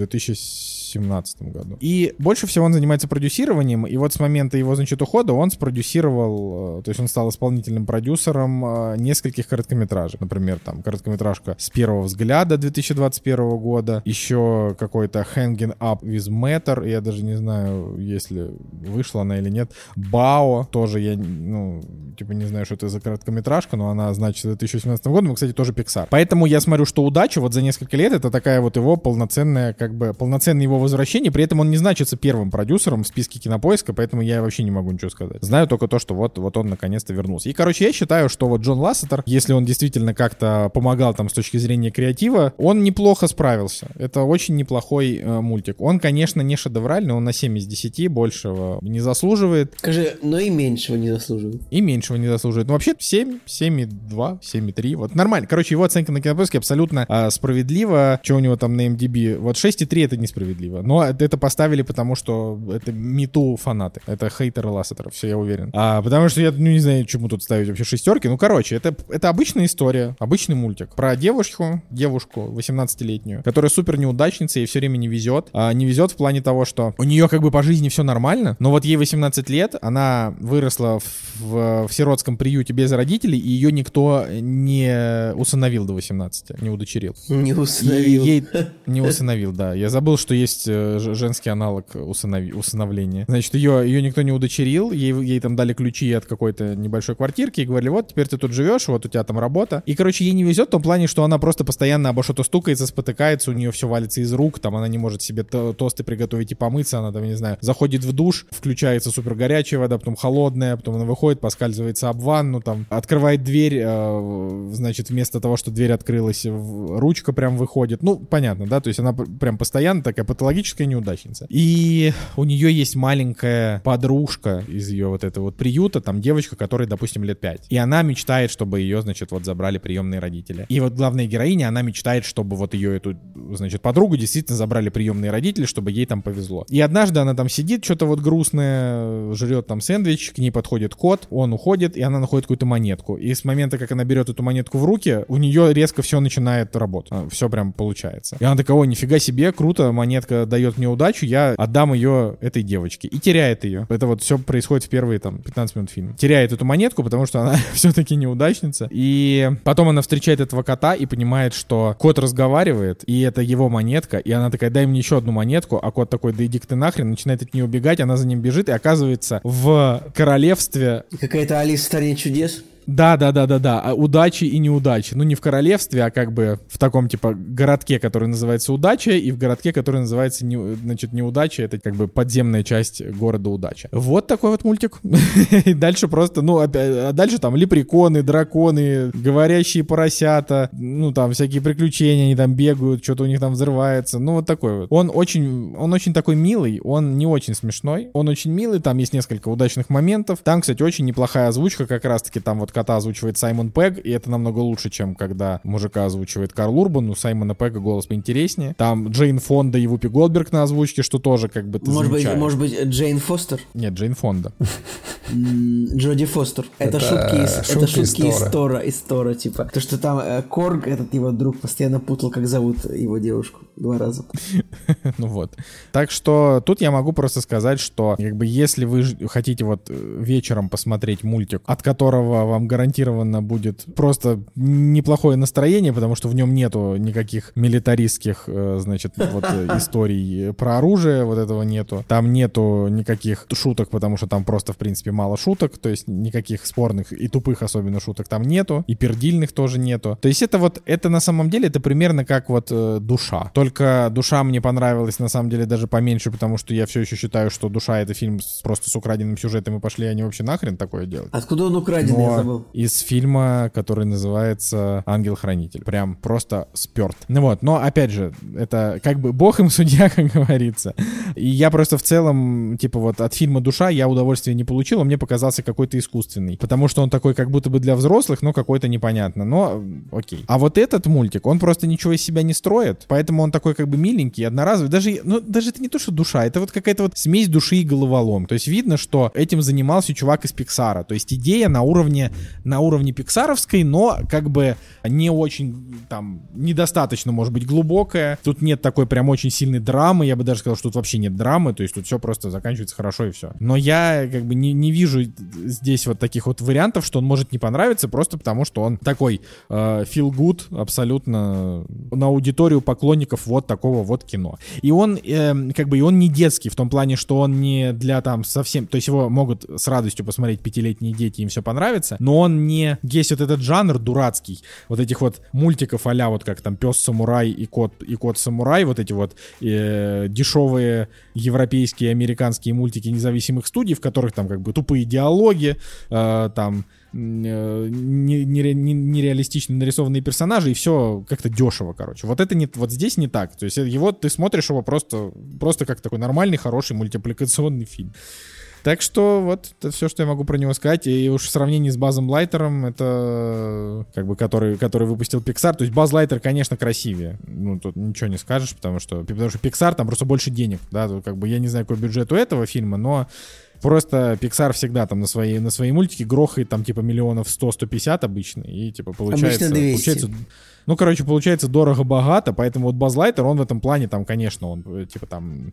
2017 году. И больше всего он занимается продюсированием, и вот с момента его, значит, ухода он спродюсировал, э, то есть он стал исполнительным продюсером э, нескольких короткометражек. Например, там короткометражка «С первого взгляда» 2021 года, еще какой-то «Hanging Up with Matter», я даже не знаю, если вышла она или нет. «Бао», тоже я, ну, типа не знаю, что это за короткометражка, но она значит 2017 годом, и, кстати, тоже Pixar. Поэтому я смотрю, что «Удача» вот за несколько лет это такая вот его полноценная, как бы, полноценное его возвращение, при этом он не значится первым продюсером в списке кинопоиска, поэтому я вообще не могу ничего сказать. Знаю только то, что вот, вот он наконец-то вернулся. И, короче, я считаю, что вот Джон Лассетер, если он действительно как-то помогал там с точки зрения креатива, он неплохо справился. Это очень неплохой э, мультик. Он, конечно, не шедевральный, он на 7 из 10, большего не заслуживает. Скажи, но и меньшего не заслуживает. И меньшего не заслуживает. Ну, вообще 7, 7,2, 7,3. Вот нормально. Короче, его оценка на кинопоиске абсолютно а, справедлива. Что у него там на MDB? Вот 6,3 это несправедливо. Но это поставили, потому что это мету фанаты. Это хейтеры Лассетеров, все, я уверен. А, потому что я ну, не знаю, чему тут ставить вообще шестерки. Ну, короче, это, это обычная история, обычный мультик. Про девушку, девушку 18-летнюю, которая супер неудачница, ей все время не везет. А, не везет в плане того, что у нее как бы по жизни все нормально, но вот ей 18 лет, она выросла в, в, в сиротском приюте без родителей, и ее никто не усыновил до 18, не удочерил. Не И установил. ей не усыновил, да. Я забыл, что есть э, ж- женский аналог усынови- усыновления. Значит, ее, ее никто не удочерил, ей, ей там дали ключи от какой-то небольшой квартирки и говорили, вот, теперь ты тут живешь, вот у тебя там работа. И, короче, ей не везет в том плане, что она просто постоянно обо что-то стукается, спотыкается, у нее все валится из рук, там она не может себе то- тосты приготовить и помыться, она там, не знаю, заходит в душ, включается супер горячая вода, потом холодная, потом она выходит, поскальзывается об ванну, там, открывает дверь, э, значит, вместо того, что дверь открылась, ручка прям выходит. Ну, понятно, да, то есть она прям постоянно такая патологическая неудачница. И у нее есть маленькая подружка из ее вот этого вот приюта, там девочка, которой, допустим, лет 5. И она мечтает, чтобы ее, значит, вот забрали приемные родители. И вот главная героиня, она мечтает, чтобы вот ее эту, значит, подругу действительно забрали приемные родители, чтобы ей там повезло. И однажды она там сидит, что-то вот грустное, жрет там сэндвич, к ней подходит кот, он уходит, и она находит какую-то монетку. И с момента, как она берет эту монетку в руки, у нее резко все начинает работать. Все прям получается. И она такая, ой, нифига себе, круто, монетка дает мне удачу, я отдам ее этой девочке. И теряет ее. Это вот все происходит в первые там 15 минут фильма. Теряет эту монетку, потому что она все-таки неудачница. И потом она встречает этого кота и понимает, что кот разговаривает, и это его монетка, и она такая, дай мне еще одну монетку, а кот такой, да иди ты нахрен, начинает от нее убегать, она за ним бежит и оказывается в королевстве Какая-то Алиса в стране чудес. Да, да, да, да, да. А Удачи и неудачи. Ну, не в королевстве, а как бы в таком, типа, городке, который называется Удача, и в городке, который называется, не, значит, Неудача. Это как бы подземная часть города Удача. Вот такой вот мультик. И дальше просто, ну, а дальше там лепреконы, драконы, говорящие поросята, ну, там всякие приключения, они там бегают, что-то у них там взрывается. Ну, вот такой вот. Он очень, он очень такой милый, он не очень смешной. Он очень милый, там есть несколько удачных моментов. Там, кстати, очень неплохая озвучка, как раз-таки там вот кота озвучивает Саймон Пегг, и это намного лучше, чем когда мужика озвучивает Карл Урбан. У Саймона Пегга голос поинтереснее. Там Джейн Фонда и Вупи Голдберг на озвучке, что тоже как бы ты Может быть, замечаешь. может быть, Джейн Фостер? Нет, Джейн Фонда. Джоди Фостер. Это, шутки, из, это шутки из Тора. Из Тора, типа. То, что там э, Корг, этот его друг, постоянно путал, как зовут его девушку. Два раза. Ну вот. Так что тут я могу просто сказать, что как бы если вы хотите вот э, вечером посмотреть мультик, от которого вам гарантированно будет просто неплохое настроение, потому что в нем нету никаких милитаристских, э, значит, вот э, историй про оружие, вот этого нету. Там нету никаких шуток, потому что там просто, в принципе, мало шуток, то есть никаких спорных и тупых особенно шуток там нету, и пердильных тоже нету. То есть это вот, это на самом деле, это примерно как вот э, душа. Только душа мне понравилась на самом деле даже поменьше, потому что я все еще считаю, что душа это фильм с- просто с украденным сюжетом, и пошли они вообще нахрен такое делать. Откуда он украденный, я Но забыл. из фильма, который называется «Ангел-хранитель». Прям просто сперт. Ну вот, но опять же, это как бы бог им судья, как говорится. И я просто в целом, типа вот от фильма «Душа» я удовольствия не получил, он мне показался какой-то искусственный. Потому что он такой как будто бы для взрослых, но какой-то непонятно. Но окей. А вот этот мультик, он просто ничего из себя не строит, поэтому он такой как бы миленький, одноразовый. Даже, ну, даже это не то, что душа, это вот какая-то вот смесь души и головолом. То есть видно, что этим занимался чувак из Пиксара. То есть идея на уровне, на уровне пиксаровской, но как бы не очень там недостаточно, может быть, глубокая. Тут нет такой прям очень сильной драмы. Я бы даже сказал, что тут вообще нет драмы. То есть тут все просто заканчивается хорошо и все. Но я как бы не, не вижу здесь вот таких вот вариантов, что он может не понравиться, просто потому что он такой э, feel good абсолютно на аудиторию поклонников вот такого вот кино. И он э, как бы и он не детский в том плане, что он не для там совсем, то есть его могут с радостью посмотреть пятилетние дети, им все понравится, но он не есть вот этот жанр дурацкий, вот этих вот мультиков а вот как там пес самурай и кот и кот самурай, вот эти вот э, дешевые европейские, американские мультики независимых студий, в которых там как бы тупые диалоги, э, там э, не- нере- не- нереалистично нарисованные персонажи, и все как-то дешево, короче. Вот это не, вот здесь не так. То есть его ты смотришь его просто, просто как такой нормальный, хороший мультипликационный фильм. Так что вот это все, что я могу про него сказать. И уж в сравнении с Базом Лайтером, это как бы который, который выпустил Pixar. То есть Баз Лайтер, конечно, красивее. Ну, тут ничего не скажешь, потому что, потому что Pixar там просто больше денег, да, тут как бы я не знаю, какой бюджет у этого фильма, но Просто Pixar всегда там на свои, на свои мультики грохает там типа миллионов 100-150 обычно. И типа получается... Обычно 200. получается ну, короче, получается дорого-богато, поэтому вот Базлайтер, он в этом плане там, конечно, он э, типа там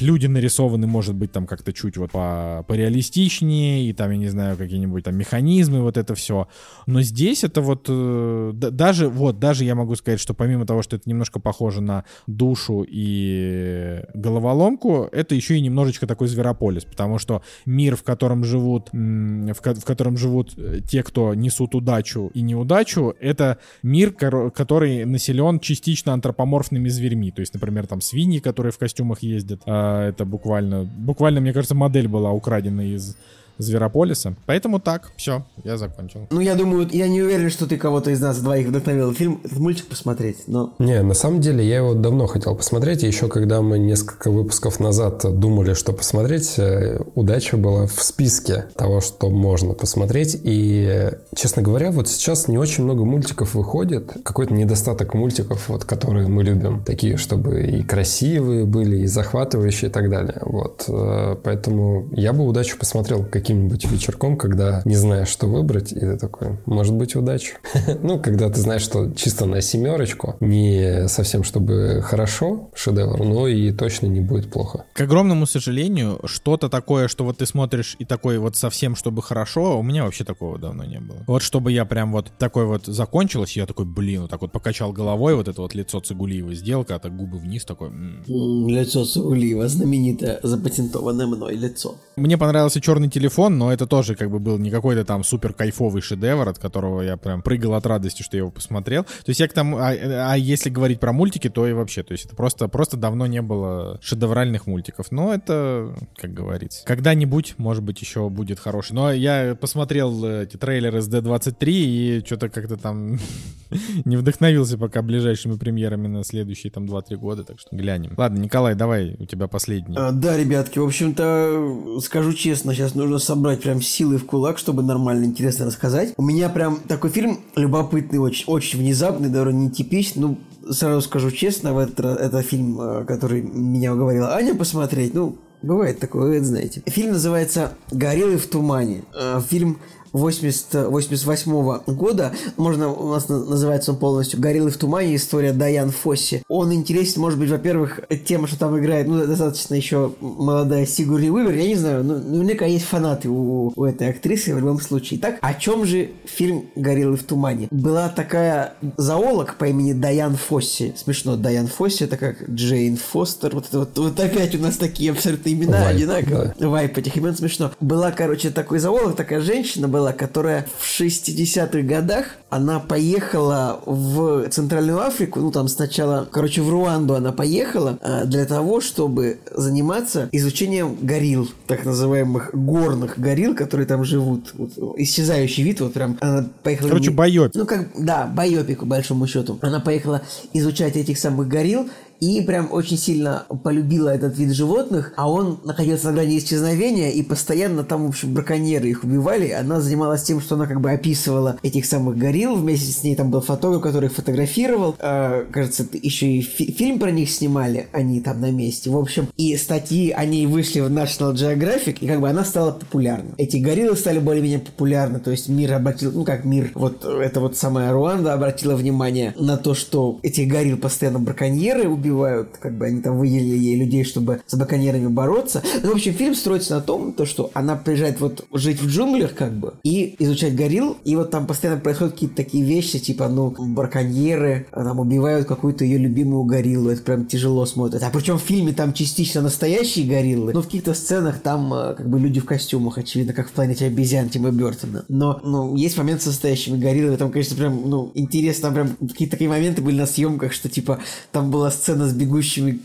люди нарисованы, может быть, там как-то чуть вот по, пореалистичнее, и там, я не знаю, какие-нибудь там механизмы, вот это все. Но здесь это вот, э, да- даже, вот, даже я могу сказать, что помимо того, что это немножко похоже на душу и головоломку, это еще и немножечко такой зверополис, потому что мир, в котором живут, в, ко- в котором живут э, те, кто несут удачу и неудачу, это мир, который населен частично антропоморфными зверьми. То есть, например, там свиньи, которые в костюмах ездят. А, это буквально, буквально, мне кажется, модель была украдена из Зверополиса. Поэтому так, все, я закончил. Ну, я думаю, я не уверен, что ты кого-то из нас двоих вдохновил фильм, этот мультик посмотреть, но... Не, на самом деле я его давно хотел посмотреть. И еще когда мы несколько выпусков назад думали, что посмотреть, э, удача была в списке того, что можно посмотреть. И, честно говоря, вот сейчас не очень много мультиков выходит. Какой-то недостаток мультиков, вот, которые мы любим. Такие, чтобы и красивые были, и захватывающие и так далее. Вот. э, Поэтому я бы удачу посмотрел каким-нибудь вечерком, когда не знаешь, что выбрать, и ты такой, может быть, удача. Ну, когда ты знаешь, что чисто на семерочку, не совсем чтобы хорошо, шедевр, но и точно не будет плохо. К огромному сожалению, что-то такое, что вот ты смотришь и такой вот совсем, чтобы хорошо, у меня вообще такого давно не было. Вот чтобы я прям вот такой вот закончилось, я такой, блин, вот так вот покачал головой, вот это вот лицо Цигулиева сделал, а так губы вниз такой. м. М, Лицо Саулиева, знаменитое, запатентованное мной лицо. Мне понравился черный телефон, но это тоже как бы был не какой-то там супер кайфовый шедевр, от которого я прям прыгал от радости, что я его посмотрел. То есть я к тому, а, а если говорить про мультики, то и вообще, то есть это просто, просто давно не было шедевральных мультиков. Но это, как говорится, когда-нибудь, может быть, еще будет хороший. Но я посмотрел э, эти трейлеры с D23 и что-то как-то там не вдохновился пока ближайшими премьерами на следующие там 2-3 года, так что глянем. Ладно, Николай, давай, у тебя последний. А, Да, ребятки, в общем-то, скажу честно, сейчас нужно собрать прям силы в кулак, чтобы нормально, интересно рассказать. У меня прям такой фильм любопытный, очень, очень внезапный, довольно нетипичный. Ну, сразу скажу честно, в этот, это фильм, э, который меня уговорила Аня посмотреть. Ну, Бывает такое, это знаете. Фильм называется «Гориллы в тумане». Э, Фильм 80, 88 года. Можно, у нас на- называется он полностью «Гориллы в тумане. История Дайан Фосси». Он интересен, может быть, во-первых, тем, что там играет, ну, достаточно еще молодая Сигурни Уивер. Я не знаю, ну, наверняка есть фанаты у, у этой актрисы в любом случае. Так, о чем же фильм «Гориллы в тумане»? Была такая зоолог по имени Дайан Фосси. Смешно, Дайан Фосси, это как Джейн Фостер. Вот это вот, вот опять у нас такие абсолютно имена Вайп, одинаковые. Вайп этих имен смешно. Была, короче, такой зоолог, такая женщина была, которая в 60-х годах, она поехала в Центральную Африку, ну там сначала, короче, в Руанду она поехала а, для того, чтобы заниматься изучением горилл, так называемых горных горилл, которые там живут. Вот, исчезающий вид, вот прям она поехала... Короче, не- байопик. ну, как, да, байопик, по большому счету. Она поехала изучать этих самых горилл, и прям очень сильно полюбила этот вид животных, а он находился на грани исчезновения, и постоянно там, в общем, браконьеры их убивали. Она занималась тем, что она как бы описывала этих самых горилл, вместе с ней там был фотограф, который их фотографировал. Э, кажется, еще и фи- фильм про них снимали, они там на месте. В общем, и статьи о ней вышли в National Geographic, и как бы она стала популярна. Эти гориллы стали более-менее популярны, то есть мир обратил, ну как мир, вот это вот самая Руанда обратила внимание на то, что этих горилл постоянно браконьеры убивают, как бы они там выделили ей людей, чтобы с браконьерами бороться. Ну, в общем, фильм строится на том, то, что она приезжает вот жить в джунглях, как бы, и изучать горилл, и вот там постоянно происходят какие-то такие вещи, типа, ну, браконьеры а, там убивают какую-то ее любимую гориллу, это прям тяжело смотрит. А причем в фильме там частично настоящие гориллы, но в каких-то сценах там а, как бы люди в костюмах, очевидно, как в «Планете обезьян» Тима Бертона. Но, ну, есть момент с настоящими гориллами, там, конечно, прям, ну, интересно, там прям какие-то такие моменты были на съемках, что, типа, там была сцена с бегущими,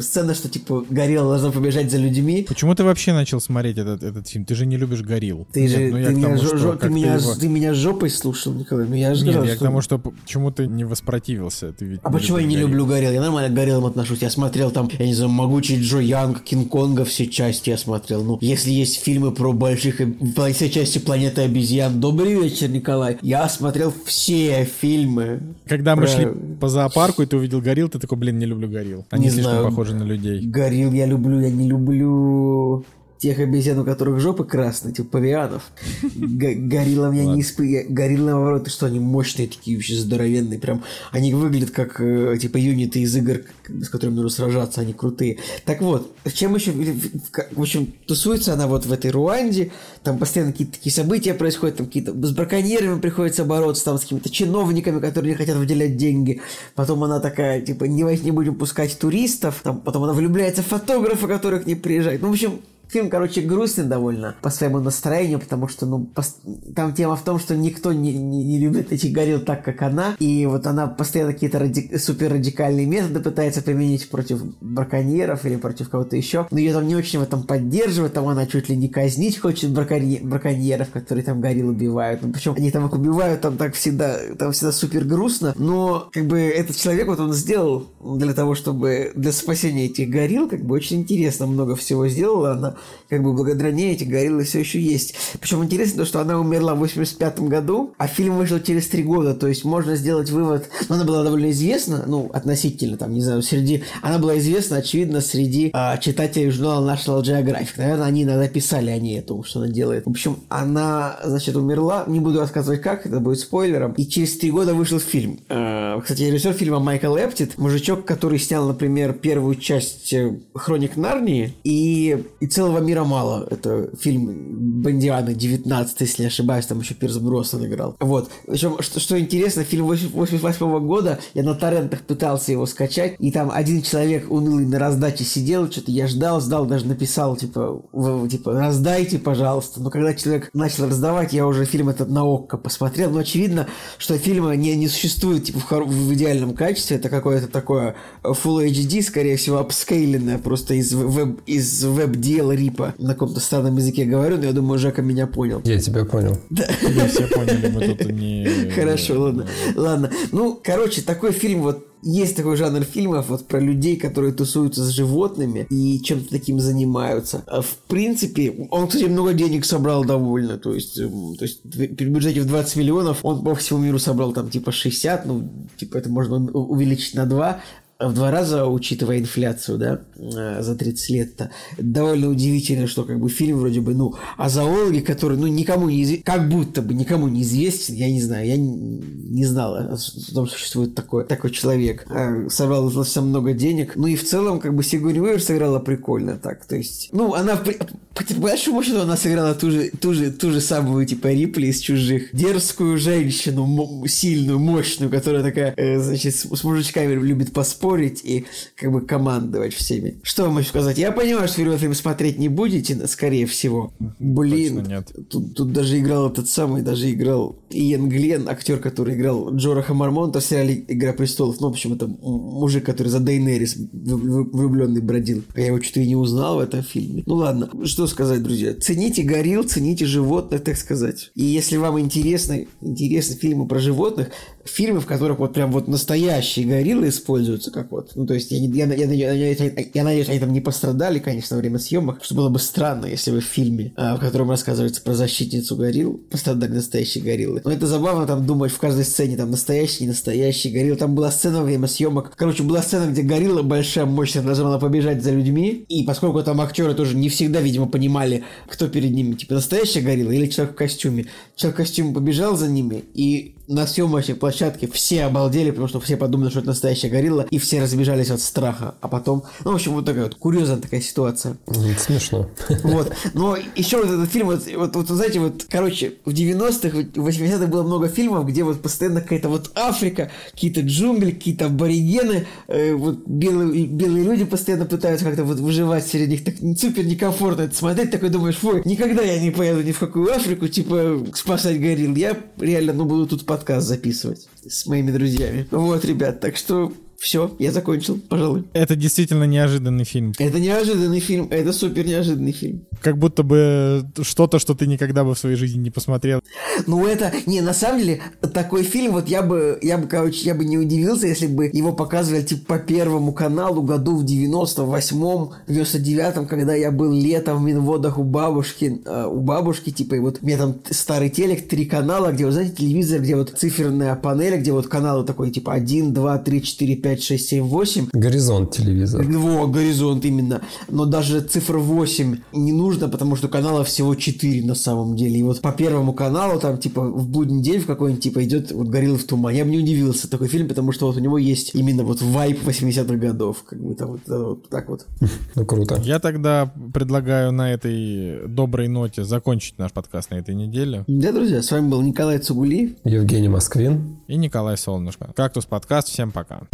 сцена, что, типа, горилла должна побежать за людьми, Почему ты вообще начал смотреть этот, этот фильм? Ты же не любишь горилл. ты Нет, же, ну ты, к меня, тому, жо- что жо- как ты, меня, его- ты меня жопой слушал, Николай, ну я же Нет, сказал, я к что- тому, что почему ты не воспротивился. Ты ведь А почему я не любишь люблю горилл? Я нормально к гориллам отношусь. Я смотрел там, я не знаю, «Могучий Джо Янг», «Кинг-Конга», все части я смотрел. Ну, если есть фильмы про больших, об- все части «Планеты обезьян». Добрый вечер, Николай. Я смотрел все фильмы. Когда мы про- шли по зоопарку, и ты увидел горилл, ты такой, блин, не люблю горилл. Они Не слишком знаю. похожи на людей. Горилл я люблю, я не люблю тех обезьян, у которых жопы красные, типа павианов. Гориллам я не испытываю. Гориллы, наоборот, что, они мощные такие, вообще здоровенные. Прям они выглядят как, э, типа, юниты из игр, с которыми нужно сражаться, они крутые. Так вот, в чем еще... в- общем, тусуется она вот в этой Руанде, там постоянно какие-то такие события происходят, там какие-то... С браконьерами приходится бороться, там с какими-то чиновниками, которые не хотят выделять деньги. Потом она такая, типа, не, не будем пускать туристов. Там, потом она влюбляется в фотографа, который к ней приезжает. Ну, в общем, Фильм, короче, грустный довольно по своему настроению, потому что, ну, пос- там тема в том, что никто не, не, не любит этих горилл так, как она, и вот она постоянно какие-то ради- супер радикальные методы пытается применить против браконьеров или против кого-то еще, но ее там не очень в этом поддерживают, там она чуть ли не казнить хочет браконье- браконьеров, которые там горилл убивают, ну, причем они там их убивают, там так всегда, там всегда супер грустно, но, как бы, этот человек, вот он сделал для того, чтобы, для спасения этих горилл, как бы, очень интересно много всего сделала она, как бы благодаря ней эти гориллы все еще есть. Причем интересно то, что она умерла в 85 году, а фильм вышел через три года, то есть можно сделать вывод, ну, она была довольно известна, ну, относительно, там, не знаю, среди, она была известна, очевидно, среди а, читателей журнала National Geographic. Наверное, они иногда писали о ней, о том, что она делает. В общем, она, значит, умерла, не буду рассказывать как, это будет спойлером, и через три года вышел фильм. Э, Кстати, режиссер фильма Майкл Эптит, мужичок, который снял, например, первую часть э, «Хроник Нарнии» и, и «Целого мира мало». Это фильм Бондиана 19, если не ошибаюсь, там еще Пирс Броснан играл. Вот. Причем, что, что интересно, фильм 88 года, я на торрентах пытался его скачать, и там один человек унылый на раздаче сидел, что-то я ждал, ждал, даже написал, типа, в- типа, раздайте, пожалуйста. Но когда человек начал раздавать, я уже фильм этот на ОККО посмотрел, но очевидно, что фильма не, не существует, типа, в, хоро- в идеальном качестве, это какое-то такое Full HD, скорее всего, апскейленное, просто из веб, из веб-дела рипа. На каком-то странном языке говорю, но я думаю, Жека меня понял. Я тебя понял. Мы все поняли, мы тут не... Хорошо, ладно. Ладно. Ну, короче, такой фильм вот есть такой жанр фильмов вот про людей, которые тусуются с животными и чем-то таким занимаются. А В принципе, он, кстати, много денег собрал довольно. То есть, эм, то есть при бюджете в 20 миллионов он по всему миру собрал там типа 60, ну, типа это можно увеличить на 2. В два раза, учитывая инфляцию, да, э, за 30 лет-то. Довольно удивительно, что как бы фильм вроде бы, ну, о зоологе, который, ну, никому не известен, как будто бы никому не известен, я не знаю, я не, не знала, что там существует такой, такой человек. Э, собрал совсем много денег. Ну и в целом, как бы Сигурни Уивер сыграла прикольно так, то есть, ну, она, по, по большому счету, она сыграла ту же, ту же, ту же самую, типа, Рипли из «Чужих». Дерзкую женщину, сильную, мощную, которая такая, э, значит, с, с мужичками любит поспорить и как бы командовать всеми. Что вам еще сказать? Я понимаю, что вы фильм смотреть не будете, скорее всего. Блин, нет. Тут, тут даже играл этот самый, даже играл Иэн Глен, актер, который играл Джораха Мармонта в сериале «Игра престолов». Ну, в общем, это мужик, который за Дейнерис влюбленный бродил. Я его что-то и не узнал в этом фильме. Ну ладно, что сказать, друзья. Цените горил, цените животных, так сказать. И если вам интересны, интересны фильмы про животных, фильмы, в которых вот прям вот настоящие гориллы используются, как вот, ну, то есть я, я, я, я, я, я надеюсь, они там не пострадали, конечно, во время съемок, что было бы странно, если бы в фильме, а, в котором рассказывается про защитницу горилл, пострадали настоящие гориллы. Но это забавно там думать в каждой сцене, там настоящий, настоящий горилл. Там была сцена во время съемок, короче, была сцена, где горилла большая, мощная, должна была побежать за людьми, и поскольку там актеры тоже не всегда, видимо, понимали, кто перед ними, типа настоящая горилла или человек в костюме. Человек в костюме побежал за ними, и на съемочной площадке все обалдели, потому что все подумали, что это настоящая горилла, и все разбежались от страха. А потом, ну, в общем, вот такая вот курьезная такая ситуация. Это смешно. Вот. Но еще вот этот фильм, вот, вот, вот знаете, вот, короче, в 90-х, в 80-х было много фильмов, где вот постоянно какая-то вот Африка, какие-то джунгли, какие-то аборигены, э, вот белые, белые люди постоянно пытаются как-то вот выживать среди них. Так супер некомфортно это смотреть, такой думаешь, фу, никогда я не поеду ни в какую Африку, типа, спасать горилл. Я реально, ну, буду тут под подкаст записывать с моими друзьями. Вот, ребят, так что все, я закончил, пожалуй. Это действительно неожиданный фильм. Это неожиданный фильм, это супер неожиданный фильм. Как будто бы что-то, что ты никогда бы в своей жизни не посмотрел. Ну это, не, на самом деле, такой фильм, вот я бы, я бы, короче, я бы не удивился, если бы его показывали, типа, по первому каналу году в 98-м, 99-м, когда я был летом в Минводах у бабушки, э, у бабушки, типа, и вот у меня там старый телек, три канала, где, вы знаете, телевизор, где вот циферная панель, где вот каналы такой, типа, 1, 2, 3, 4, 5, 5, 6, 7, 8. Горизонт телевизор. Во, горизонт именно. Но даже цифра 8 не нужно, потому что каналов всего 4 на самом деле. И вот по первому каналу там типа в будний день в какой-нибудь типа идет вот «Горилла в тумане». Я бы не удивился такой фильм, потому что вот у него есть именно вот вайп 80-х годов. Как бы там вот, вот так вот. Ну круто. Я тогда предлагаю на этой доброй ноте закончить наш подкаст на этой неделе. Да, друзья, с вами был Николай Цугули. Евгений Москвин. И Николай Солнышко. Кактус подкаст. Всем пока.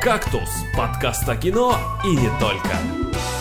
«Кактус» — подкаст о кино и не только.